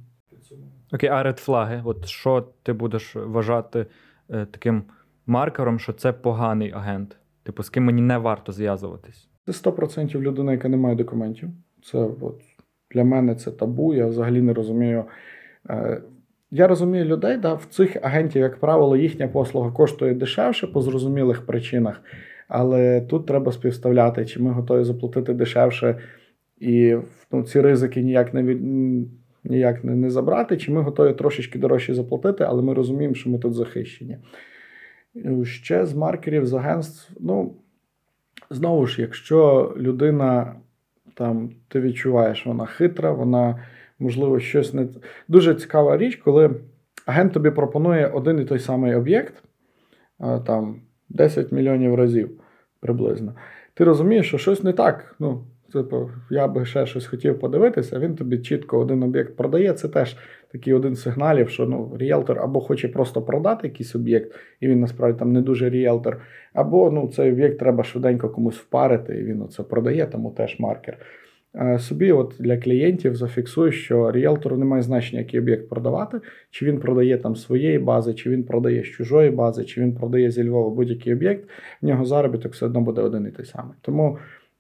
Окей, а редфлаги? От що ти будеш вважати е, таким маркером, що це поганий агент? Типу, з ким мені не варто зв'язуватись? Це 100% людина, яка не має документів. Це от для мене це табу. Я взагалі не розумію. Е, я розумію людей, да, в цих агентів, як правило, їхня послуга коштує дешевше по зрозумілих причинах. Але тут треба співставляти, чи ми готові заплатити дешевше і ну, ці ризики ніяк не від ніяк не, не забрати, чи ми готові трошечки дорожче заплатити, але ми розуміємо, що ми тут захищені. Ще з маркерів з агентств, ну, знову ж, якщо людина там, ти відчуваєш, вона хитра, вона, можливо, щось не. Дуже цікава річ, коли агент тобі пропонує один і той самий об'єкт, там 10 мільйонів разів приблизно. Ти розумієш, що щось не так. ну, Типу, я би ще щось хотів подивитися, він тобі чітко один об'єкт продає. Це теж такий один сигналів, що ну, ріелтор або хоче просто продати якийсь об'єкт, і він насправді там не дуже ріелтор, або ну, цей об'єкт треба швиденько комусь впарити, і він це продає, тому теж маркер. Собі, от для клієнтів, зафіксую, що ріелтору немає значення, який об'єкт продавати, чи він продає там своєї бази, чи він продає з чужої бази, чи він продає зі Львова будь-який об'єкт, в нього заробіток все одно буде один і той самий. Тому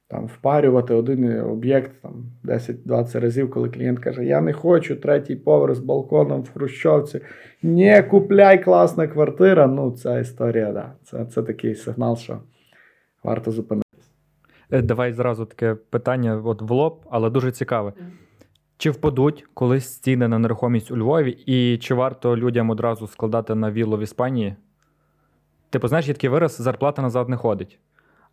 там впарювати один об'єкт там 10-20 разів, коли клієнт каже: Я не хочу третій поверх з балконом в Хрущовці. Не купляй класна квартира. Ну, ця історія, да. Це, це такий сигнал, що варто зупинитися. Е, давай зразу таке питання от в лоб, але дуже цікаве. Чи впадуть колись ціни на нерухомість у Львові, і чи варто людям одразу складати на віллу в Іспанії? Типу, знаєш, є такий вираз, зарплата назад не ходить.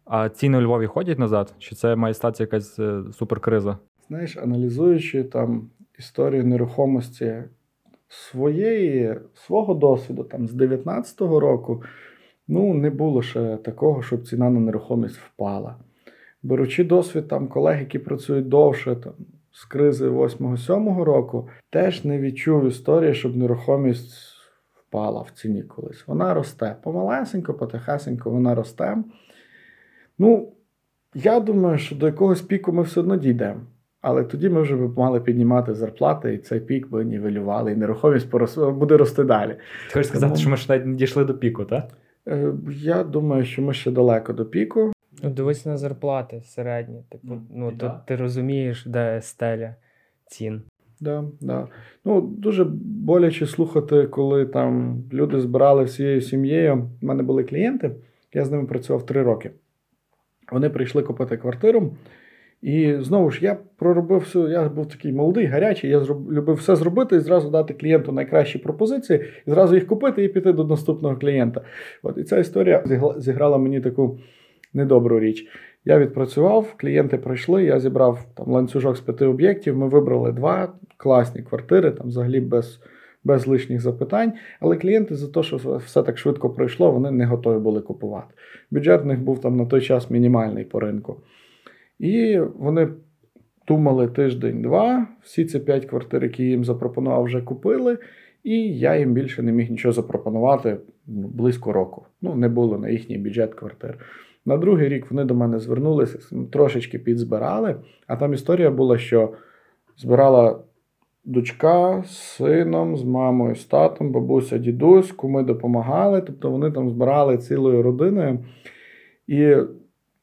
А ціни у Львові ходять назад? Чи це має статися якась е, суперкриза? Знаєш, аналізуючи там історію нерухомості своєї, свого досвіду, там з 19-го року, ну не було ще такого, щоб ціна на нерухомість впала. Беручи досвід там колег, які працюють довше, там з кризи 8-7 року, теж не відчув історії, щоб нерухомість впала в ціні колись. Вона росте. Помалесенько, потихесенько вона росте. Ну, я думаю, що до якогось піку ми все одно дійдемо. Але тоді ми вже б мали піднімати зарплати, і цей пік би нівелювали, і нерухомість порос... буде рости далі. Ти хочеш сказати, Тому... що ми ж навіть не дійшли до піку, так? Е, я думаю, що ми ще далеко до піку. Ну, Дивись на зарплати середні. Типу, ну, тут да. ти розумієш, де стеля цін. Да, да. Ну, Дуже боляче слухати, коли там люди збирали всією сім'єю. У мене були клієнти, я з ними працював три роки. Вони прийшли купити квартиру. І знову ж я проробив все, я був такий молодий, гарячий, я любив все зробити і зразу дати клієнту найкращі пропозиції, і зразу їх купити і піти до наступного клієнта. От І ця історія зіграла мені таку недобру річ. Я відпрацював, клієнти прийшли, я зібрав там ланцюжок з п'яти об'єктів. Ми вибрали два класні квартири, там взагалі без без лишніх запитань. Але клієнти за те, що все так швидко пройшло, вони не готові були купувати. Бюджет в них був там на той час мінімальний по ринку. І вони думали тиждень-два. Всі ці п'ять квартир, які їм запропонував, вже купили. І я їм більше не міг нічого запропонувати ну, близько року. Ну, не було на їхній бюджет квартир. На другий рік вони до мене звернулися, трошечки підзбирали. А там історія була, що збирала дочка з сином, з мамою, з татом, бабуся, дідусь, куми допомагали. Тобто вони там збирали цілою родиною. І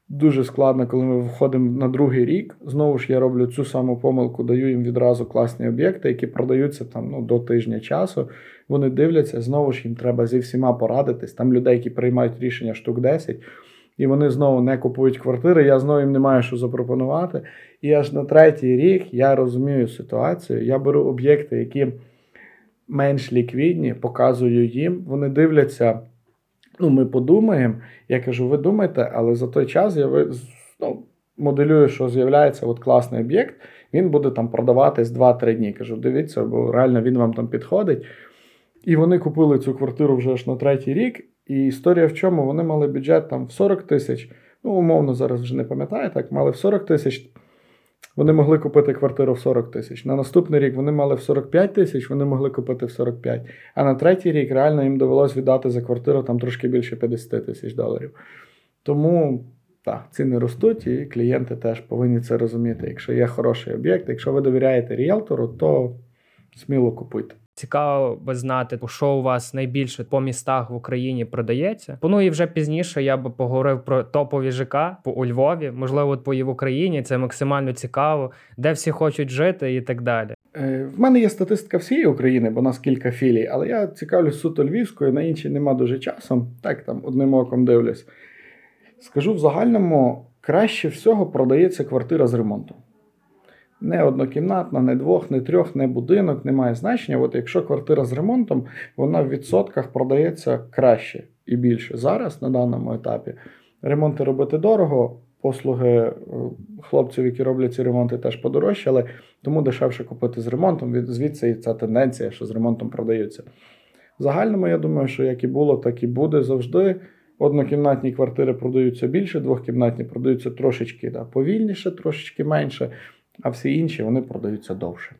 дуже складно, коли ми виходимо на другий рік. Знову ж я роблю цю саму помилку, даю їм відразу класні об'єкти, які продаються там ну, до тижня часу. Вони дивляться, знову ж їм треба зі всіма порадитись. Там людей, які приймають рішення штук 10, і вони знову не купують квартири. Я знову їм не маю що запропонувати. І аж на третій рік я розумію ситуацію. Я беру об'єкти, які менш ліквідні, показую їм. Вони дивляться. Ну, ми подумаємо. Я кажу, ви думайте, але за той час я ви, ну, моделюю, що з'являється от класний об'єкт, він буде там продаватись 2-3 дні. Кажу, дивіться, бо реально він вам там підходить. І вони купили цю квартиру вже ж на третій рік. І історія в чому? Вони мали бюджет там в 40 тисяч. Ну, умовно, зараз вже не пам'ятаю, так, мали в 40 тисяч. Вони могли купити квартиру в 40 тисяч. На наступний рік вони мали в 45 тисяч, вони могли купити в 45. А на третій рік реально їм довелось віддати за квартиру там трошки більше 50 тисяч доларів. Тому так, ціни ростуть, і клієнти теж повинні це розуміти. Якщо є хороший об'єкт, якщо ви довіряєте ріелтору, то сміло купуйте. Цікаво би знати, що у вас найбільше по містах в Україні продається. Ну і вже пізніше я би поговорив про топові ЖК по у Львові, можливо, по і в Україні. Це максимально цікаво, де всі хочуть жити і так далі. Е, В мене є статистика всієї України, бо у нас кілька філій, але я цікавлюсь суто львівською, на інші нема дуже часу. Так там одним оком дивлюсь. Скажу в загальному, краще всього продається квартира з ремонтом. Не однокімнатна, не двох, не трьох, не будинок, не має значення. От якщо квартира з ремонтом, вона в відсотках продається краще і більше. Зараз на даному етапі ремонти робити дорого. Послуги е, хлопців, які роблять ці ремонти, теж подорожчали, тому дешевше купити з ремонтом. Звідси і ця тенденція, що з ремонтом продаються. В загальному, я думаю, що як і було, так і буде завжди. Однокімнатні квартири продаються більше, двохкімнатні продаються трошечки да, повільніше, трошечки менше, а всі інші вони продаються довше.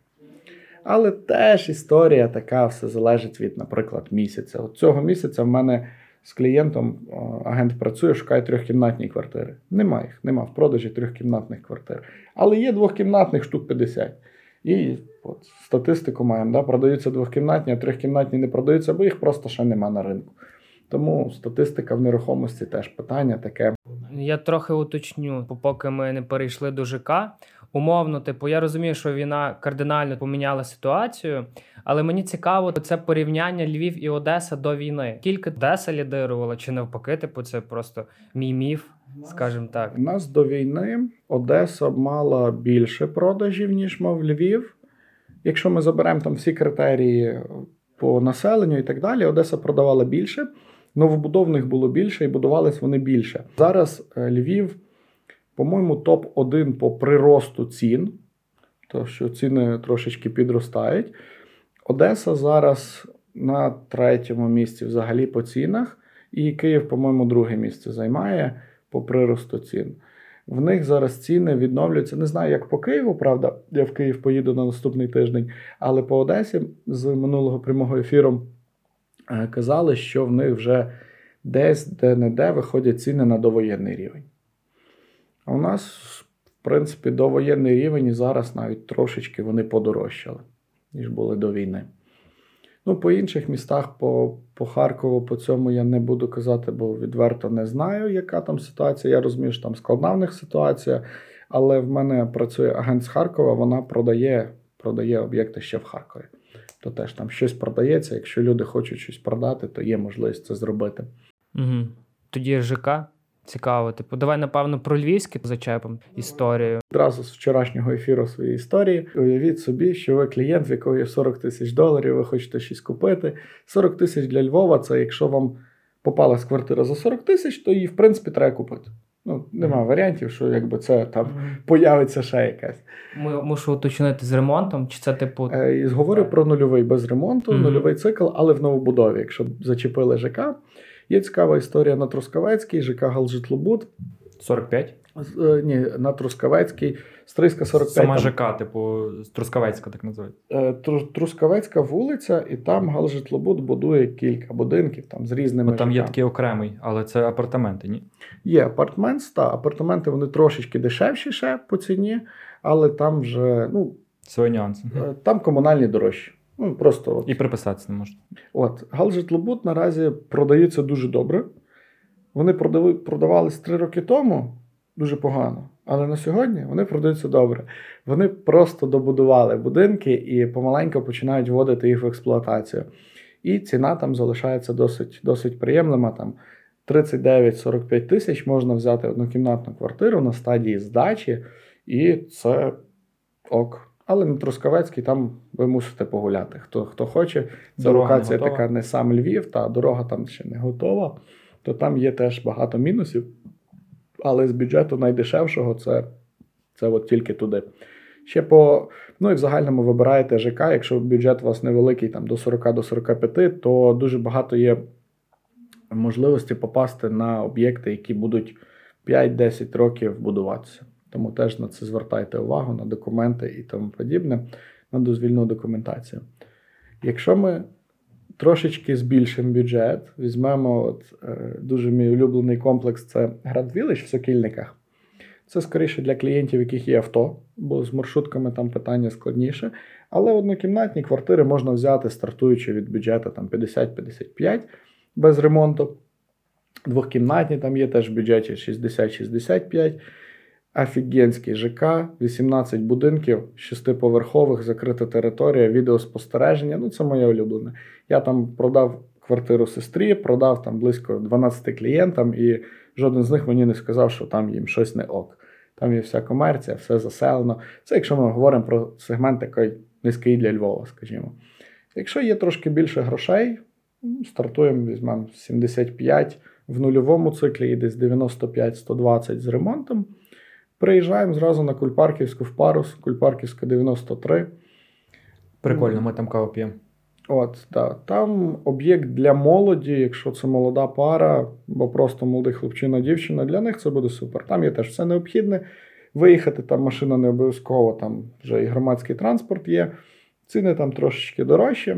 Але теж історія така, все залежить від, наприклад, місяця. От цього місяця в мене з клієнтом агент працює, шукає трьохкімнатні квартири. Нема їх, нема в продажі трьохкімнатних квартир. Але є двохкімнатних штук 50. І от, статистику маємо, да, продаються двохкімнатні, а трьохкімнатні не продаються, бо їх просто ще нема на ринку. Тому статистика в нерухомості теж питання таке. Я трохи уточню, поки ми не перейшли до ЖК. Умовно, типу, я розумію, що війна кардинально поміняла ситуацію, але мені цікаво це порівняння Львів і Одеса до війни. Скільки Одеса лідирувала, чи навпаки, типу, це просто мій міф, скажімо так. У нас до війни Одеса мала більше продажів, ніж мав Львів. Якщо ми заберемо там всі критерії по населенню і так далі, Одеса продавала більше, новобудовних було більше і будувались вони більше. Зараз е, Львів, по-моєму, топ-1 по приросту цін, то що ціни трошечки підростають. Одеса зараз на третьому місці взагалі по цінах, і Київ, по-моєму, друге місце займає по приросту цін. В них зараз ціни відновлюються. Не знаю, як по Києву, правда, я в Київ поїду на наступний тиждень, але по Одесі з минулого прямого ефіру е, казали, що в них вже десь де-не-де виходять ціни на довоєнний рівень. А у нас, в принципі, довоєнний рівень і зараз навіть трошечки вони подорожчали, ніж були до війни. Ну, по інших містах, по, по Харкову, по цьому я не буду казати, бо відверто не знаю, яка там ситуація. Я розумію, що там складна в них ситуація, але в мене працює агент з Харкова, вона продає, продає об'єкти ще в Харкові. То теж там щось продається. Якщо люди хочуть щось продати, то є можливість це зробити. Угу. Тоді ЖК. Цікаво. Типу, давай, напевно, про львівське зачепимо історію. Одразу з вчорашнього ефіру своєї історії. Уявіть собі, що ви клієнт, в якого є 40 тисяч доларів, ви хочете щось купити. 40 тисяч для Львова це якщо вам попалась квартира за 40 тисяч, то її в принципі треба купити. Ну, нема варіантів, що якби це там появиться ще якась. Ми мушу уточнити з ремонтом, чи це типу. Е, говорю про нульовий без ремонту, Мгм. нульовий цикл, але в новобудові, якщо зачепили ЖК. Є цікава історія на Трускавецькій, ЖК Галжитлобуд. 45? З- е, Ні, на Трускавецькій, Стрийська 45. Сама там. ЖК, типу, Трускавецька, так називають. Е, Тру- Трускавецька вулиця, і там Галжитлобуд будує кілька будинків там з різними. Бо там є такий окремий, але це апартаменти, ні? Є апартмент, та апартаменти вони трошечки дешевші ще по ціні, але там вже ну, Свої нюанси. е, там комунальні дорожчі. Ну, просто от. І приписатися не можна. От, Галжитлобуд наразі продається дуже добре. Вони продави, продавались три роки тому, дуже погано. Але на сьогодні вони продаються добре. Вони просто добудували будинки і помаленьку починають вводити їх в експлуатацію. І ціна там залишається досить досить приємлива. Там 39-45 тисяч можна взяти однокімнатну квартиру на стадії здачі, і це ок. Але на Трускавецькій там ви мусите погуляти. Хто хто хоче, це локація така не сам Львів, та дорога там ще не готова, то там є теж багато мінусів. Але з бюджету найдешевшого це, це от тільки туди. Ще по, ну і в загальному вибираєте ЖК, якщо бюджет у вас невеликий, там до 40 до 45, то дуже багато є можливості попасти на об'єкти, які будуть 5-10 років будуватися. Тому теж на це звертайте увагу, на документи і тому подібне, на дозвільну документацію. Якщо ми трошечки збільшимо бюджет, візьмемо от, е, дуже мій улюблений комплекс це Village в Сокільниках. Це скоріше для клієнтів, яких є авто, бо з маршрутками там питання складніше. Але однокімнатні квартири можна взяти, стартуючи від бюджету там 50-55 без ремонту. Двохкімнатні там є теж в бюджеті 60-65. Офігенський ЖК, 18 будинків, 6-поверхових, закрита територія, відеоспостереження. Ну, це моє улюблене. Я там продав квартиру сестрі, продав там близько 12 клієнтам, і жоден з них мені не сказав, що там їм щось не ок. Там є вся комерція, все заселено. Це якщо ми говоримо про сегмент такий низький для Львова, скажімо. Якщо є трошки більше грошей, стартуємо, візьмемо 75 в нульовому циклі і десь 95-120 з ремонтом. Приїжджаємо зразу на Кульпарківську в парус, Кульпарківська 93. Прикольно, ми там каву п'ємо. От, да. Там об'єкт для молоді, якщо це молода пара, бо просто молодий хлопчина, дівчина, для них це буде супер. Там є теж все необхідне. Виїхати там машина не обов'язково, там вже і громадський транспорт є. Ціни там трошечки дорожчі.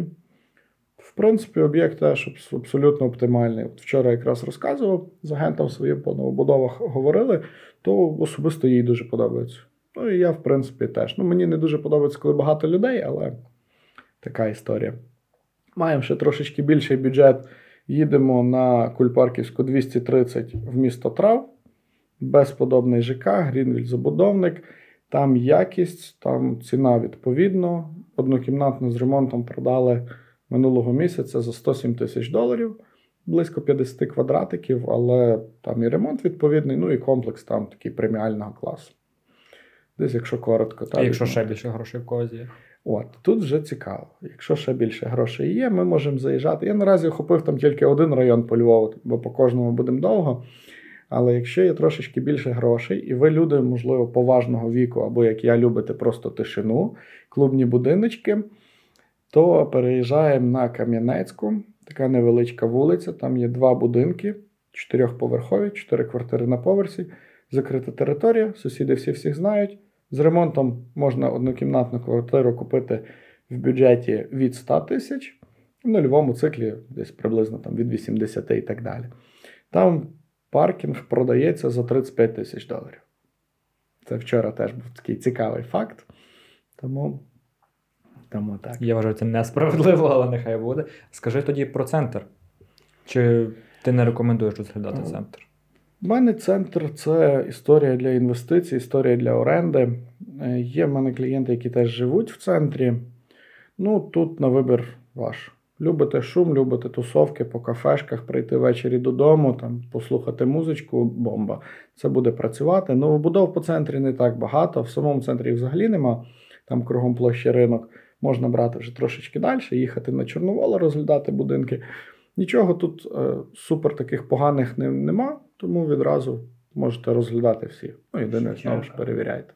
В принципі, об'єкт теж абсолютно оптимальний. От вчора якраз розказував з агентом своїм по новобудовах говорили, то особисто їй дуже подобається. Ну і я, в принципі, теж. Ну, мені не дуже подобається, коли багато людей, але така історія. Маємо ще трошечки більший бюджет. Їдемо на Кульпарківську 230 в місто Трав. Безподобний ЖК, Грінвіль забудовник. Там якість, там ціна відповідно. Однокімнатну з ремонтом продали минулого місяця за 107 тисяч доларів, близько 50 квадратиків, але там і ремонт відповідний, ну і комплекс там такий преміального класу. Десь, якщо коротко, так. якщо ще більше грошей в когось є. От тут вже цікаво. Якщо ще більше грошей є, ми можемо заїжджати. Я наразі охопив там тільки один район по Львову, бо по кожному будемо довго. Але якщо є трошечки більше грошей, і ви люди, можливо, поважного віку, або як я любите просто тишину, клубні будиночки, то переїжджаємо на Кам'янецьку, така невеличка вулиця. Там є два будинки, чотирьохповерхові, чотири квартири на поверсі, закрита територія, сусіди всі всіх знають. З ремонтом можна однокімнатну квартиру купити в бюджеті від 100 тисяч, в нульовому циклі десь приблизно там від 80 і так далі. Там паркінг продається за 35 тисяч доларів. Це вчора теж був такий цікавий факт. Тому, тому так. Я вважаю, це несправедливо, але нехай буде. Скажи тоді про центр. Чи ти не рекомендуєш розглядати Ну, центр? У мене центр це історія для інвестицій, історія для оренди. Е, Є в мене клієнти, які теж живуть в центрі. Ну, тут на вибір ваш. Любите шум, любите тусовки по кафешках, прийти ввечері додому, там, послухати музичку, бомба. Це буде працювати. Новобудов по центрі не так багато. В самому центрі взагалі нема. Там кругом площі ринок. Можна брати вже трошечки далі, їхати на Чорноволу, розглядати будинки. Нічого тут е, супер таких поганих не, нема, тому відразу можете розглядати всі. Ну, єдине, знову ж перевіряйте.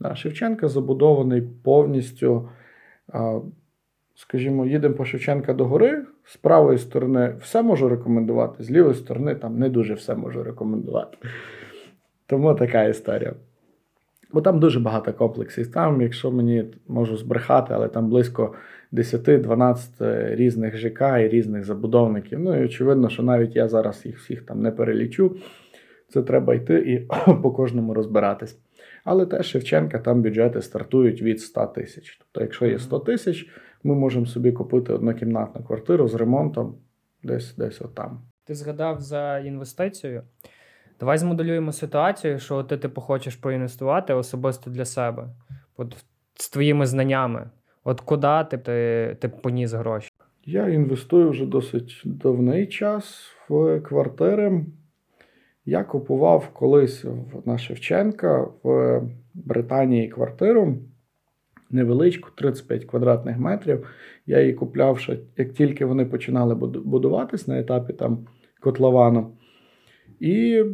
Да, Шевченка забудований повністю. А, скажімо, їдемо по Шевченка до гори. З правої сторони все можу рекомендувати, з лівої сторони там не дуже все можу рекомендувати. Тому така історія. Бо там дуже багато комплексів. Там, якщо мені можу збрехати, але там близько 10-12 різних ЖК і різних забудовників. Ну і очевидно, що навіть я зараз їх всіх там не перелічу. Це треба йти і по кожному розбиратись. Але теж Шевченка там бюджети стартують від 100 тисяч. Тобто, якщо є 100 тисяч, ми можемо собі купити однокімнатну квартиру з ремонтом десь десь отам. Ти згадав за інвестицію. Давай змоделюємо ситуацію, що ти типу хочеш проінвестувати особисто для себе, от з твоїми знаннями. От куди ти, ти, ти поніс гроші? Я інвестую вже досить давний час в квартири. Я купував колись на Шевченка в Британії квартиру невеличку, 35 квадратних метрів. Я її купляв ще, як тільки вони починали будуватись на етапі там котловану. І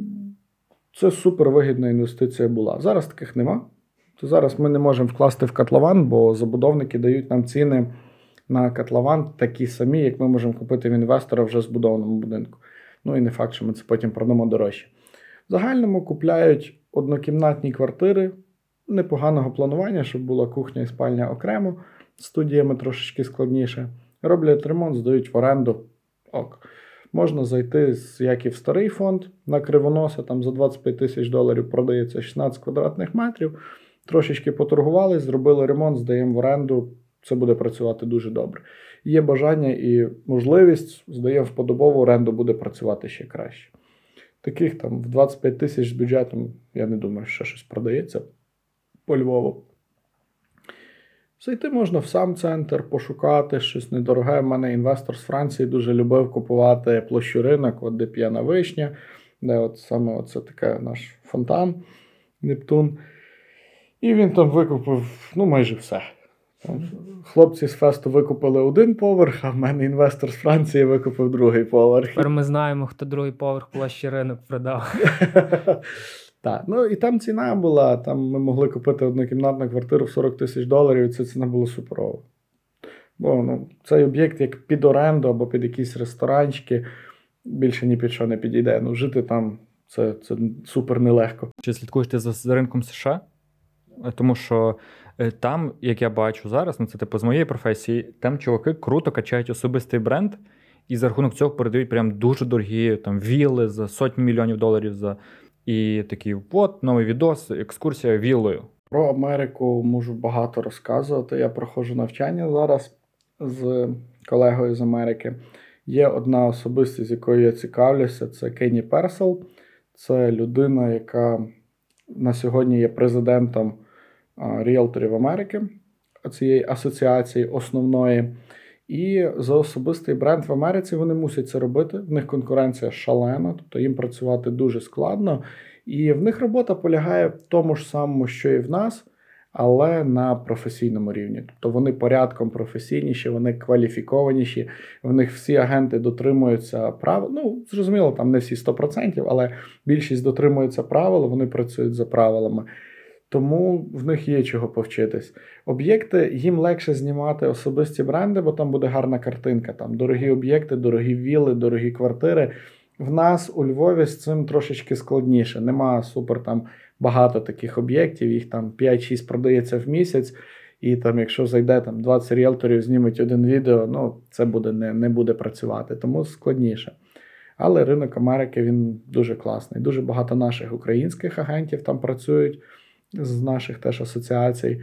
це супервигідна інвестиція була. Зараз таких нема. То зараз ми не можемо вкласти в котлован, бо забудовники дають нам ціни на котлован такі самі, як ми можемо купити в інвестора вже збудованому будинку. Ну і не факт, що ми це потім продамо дорожче. В загальному купляють однокімнатні квартири непоганого планування, щоб була кухня і спальня окремо, студіями трошечки складніше. Роблять ремонт, здають в оренду. Ок. Можна зайти, як і в старий фонд на кривоноса, там за 25 тисяч доларів продається 16 квадратних метрів. Трошечки поторгували, зробили ремонт, здаємо в оренду. Це буде працювати дуже добре. Є бажання і можливість, здаємо в подобову оренду, буде працювати ще краще. Таких там в 25 тисяч з бюджетом, я не думаю, що щось продається по Львову. Зайти можна в сам центр, пошукати щось недороге. У мене інвестор з Франції дуже любив купувати площу ринок, от де п'яна вишня, де от саме це таке наш фонтан Нептун. І він там викупив ну, майже все. Хлопці з фесту викупили один поверх, а в мене інвестор з Франції викупив другий поверх. Тепер ми знаємо, хто другий поверх площі ринок продав. Так, ну і там ціна була. Там ми могли купити однокімнатну квартиру в 40 тисяч доларів, і ця ціна була суперова. Бо ну, цей об'єкт як під оренду або під якісь ресторанчики більше ні під що не підійде. Ну, жити там це це супер нелегко. Чи слідкуєш ти за, ринком США? Тому що е, там, як я бачу зараз, ну це типу з моєї професії, там чуваки круто качають особистий бренд, і за рахунок цього передають прям дуже дорогі там вілли за сотні мільйонів доларів за. І такий от новий відос, екскурсія віллою. Про Америку можу багато розказувати. Я проходжу навчання зараз з колегою з Америки. Є одна особистість, з якою я цікавлюся, це Кенні Персел. Це людина, яка на сьогодні є президентом ріелторів Америки, цієї асоціації основної. І за особистий бренд в Америці вони мусять це робити. В них конкуренція шалена, тобто їм працювати дуже складно. І в них робота полягає в тому ж самому, що і в нас, але на професійному рівні. Тобто вони порядком професійніші, вони кваліфікованіші, в них всі агенти дотримуються правил. Ну, зрозуміло, там не всі 100%, але більшість дотримуються правил, вони працюють за правилами. Тому в них є чого повчитись. Об'єкти їм легше знімати особисті бренди, бо там буде гарна картинка. Там дорогі об'єкти, дорогі вілли, дорогі квартири. В нас у Львові з цим трошечки складніше. Нема супер там багато таких об'єктів, їх там 5-6 продається в місяць. І там, якщо зайде там 20 ріелторів, знімуть один відео, ну це буде не не буде працювати, тому складніше. Але ринок Америки він дуже класний. Дуже багато наших українських агентів там працюють з наших теж асоціацій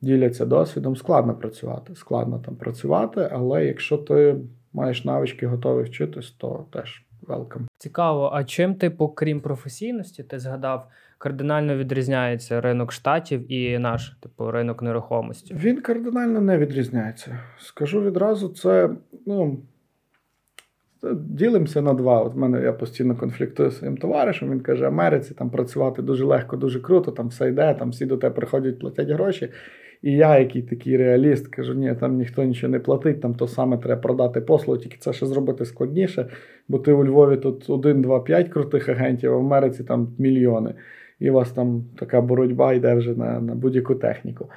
діляться досвідом. Складно працювати. Складно там працювати, але якщо ти маєш навички, готовий вчитись, то теж welcome. Цікаво, а чим, типу, крім професійності, ти згадав, кардинально відрізняється ринок штатів і наш, типу, ринок нерухомості? Він кардинально не відрізняється. Скажу відразу, це ну. Ділимося на два. От в мене я постійно конфліктую з своїм товаришем. Він каже, Америці там працювати дуже легко, дуже круто, там все йде, там всі до тебе приходять, платять гроші. І я, який такий реаліст, кажу, ні, там ніхто нічого не платить, там то саме треба продати послугу, тільки це ще зробити складніше, бо ти у Львові тут 1, 2, 5 крутих агентів, а в Америці там мільйони. І у вас там така боротьба йде вже на, на будь-яку техніку.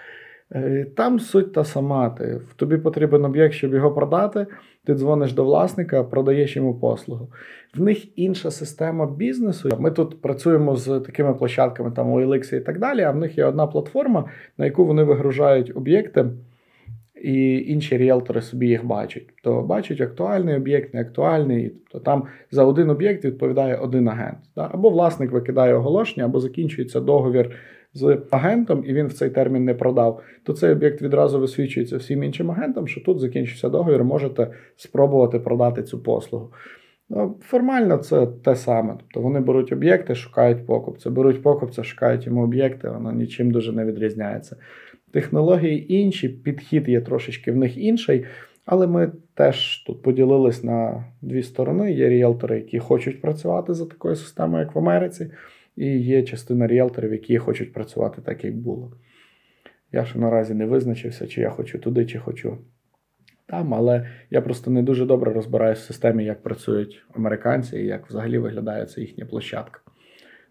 Е, там суть та сама. Ти, Тобі потрібен об'єкт, щоб його продати. Ти дзвониш до власника, продаєш йому послугу. В них інша система бізнесу. Ми тут працюємо з такими площадками, там OLX і так далі. А в них є одна платформа, на яку вони вигружають об'єкти, і інші ріелтори собі їх бачать. То бачать актуальний об'єкт, неактуальний. Тобто там за один об'єкт відповідає один агент. Або власник викидає оголошення, або закінчується договір з агентом, і він в цей термін не продав, то цей об'єкт відразу висвічується всім іншим агентам, що тут закінчився договір, можете спробувати продати цю послугу. Ну, формально це те саме. Тобто вони беруть об'єкти, шукають покупця. Беруть покупця, шукають йому об'єкти, воно нічим дуже не відрізняється. Технології інші, підхід є трошечки в них інший, але ми теж тут поділились на дві сторони. Є ріелтори, які хочуть працювати за такою системою, як в Америці, і є частина ріелторів, які хочуть працювати так, як було. Я ще наразі не визначився, чи я хочу туди, чи хочу там, але я просто не дуже добре розбираюся в системі, як працюють американці і як взагалі виглядає ця їхня площадка,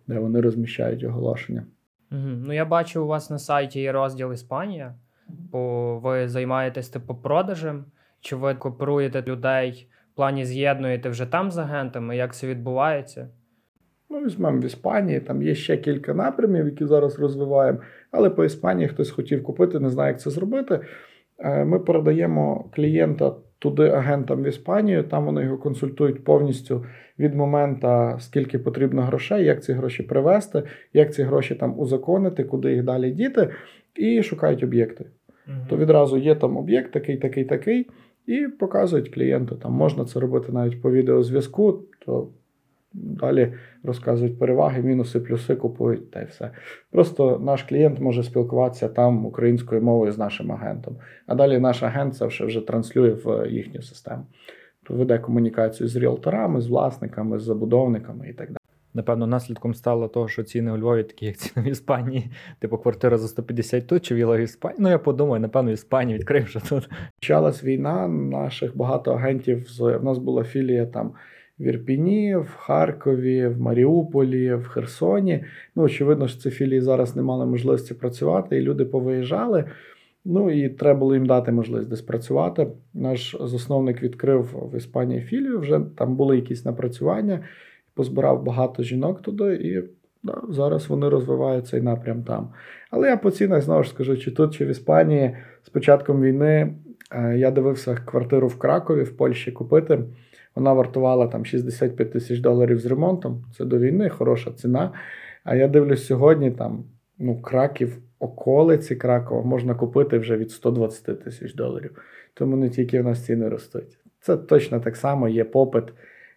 де вони розміщають оголошення. Угу. Ну, я бачу, у вас на сайті є розділ Іспанія, бо ви займаєтесь типу продажем, чи ви кооперуєте людей в плані з'єднуєте вже там з агентами? Як це відбувається? Ну, візьмемо в Іспанії, там є ще кілька напрямів, які зараз розвиваємо. Але по Іспанії хтось хотів купити, не знає, як це зробити. Е, ми передаємо клієнта туди агентам в Іспанію. Там вони його консультують повністю від моменту, скільки потрібно грошей, як ці гроші привезти, як ці гроші там узаконити, куди їх далі діти, і шукають об'єкти. Угу. То відразу є там об'єкт, такий, такий, такий, і показують клієнту. Там можна це робити навіть по відеозв'язку. то Далі розказують переваги, мінуси, плюси купують та й все. Просто наш клієнт може спілкуватися там українською мовою з нашим агентом. А далі наш агент це вже, вже транслює в їхню систему. То веде комунікацію з ріелторами, з власниками, з забудовниками і так далі. Напевно, наслідком стало того, що ціни у Львові такі, як ціни в Іспанії. Типу квартира за 150 тут чи віла в Іспанії. Ну я подумаю, напевно, в Іспанії відкрив вже тут. Почалась війна, наших багато агентів з в нас була філія там в Ірпіні, в Харкові, в Маріуполі, в Херсоні. Ну, очевидно, що ці філії зараз не мали можливості працювати, і люди повиїжджали. Ну і треба було їм дати можливість десь працювати. Наш засновник відкрив в Іспанії філію, вже там були якісь напрацювання, позбирав багато жінок туди, і да, зараз вони розвивають цей напрям там. Але я по цінах знову ж скажу, чи тут, чи в Іспанії з початком війни е, я дивився квартиру в Кракові в Польщі купити. Вона вартувала там 65 тисяч доларів з ремонтом. Це до війни, хороша ціна. А я дивлюсь сьогодні, там ну, краків, околиці Кракова можна купити вже від 120 тисяч доларів. Тому не тільки в нас ціни ростуть. Це точно так само є попит,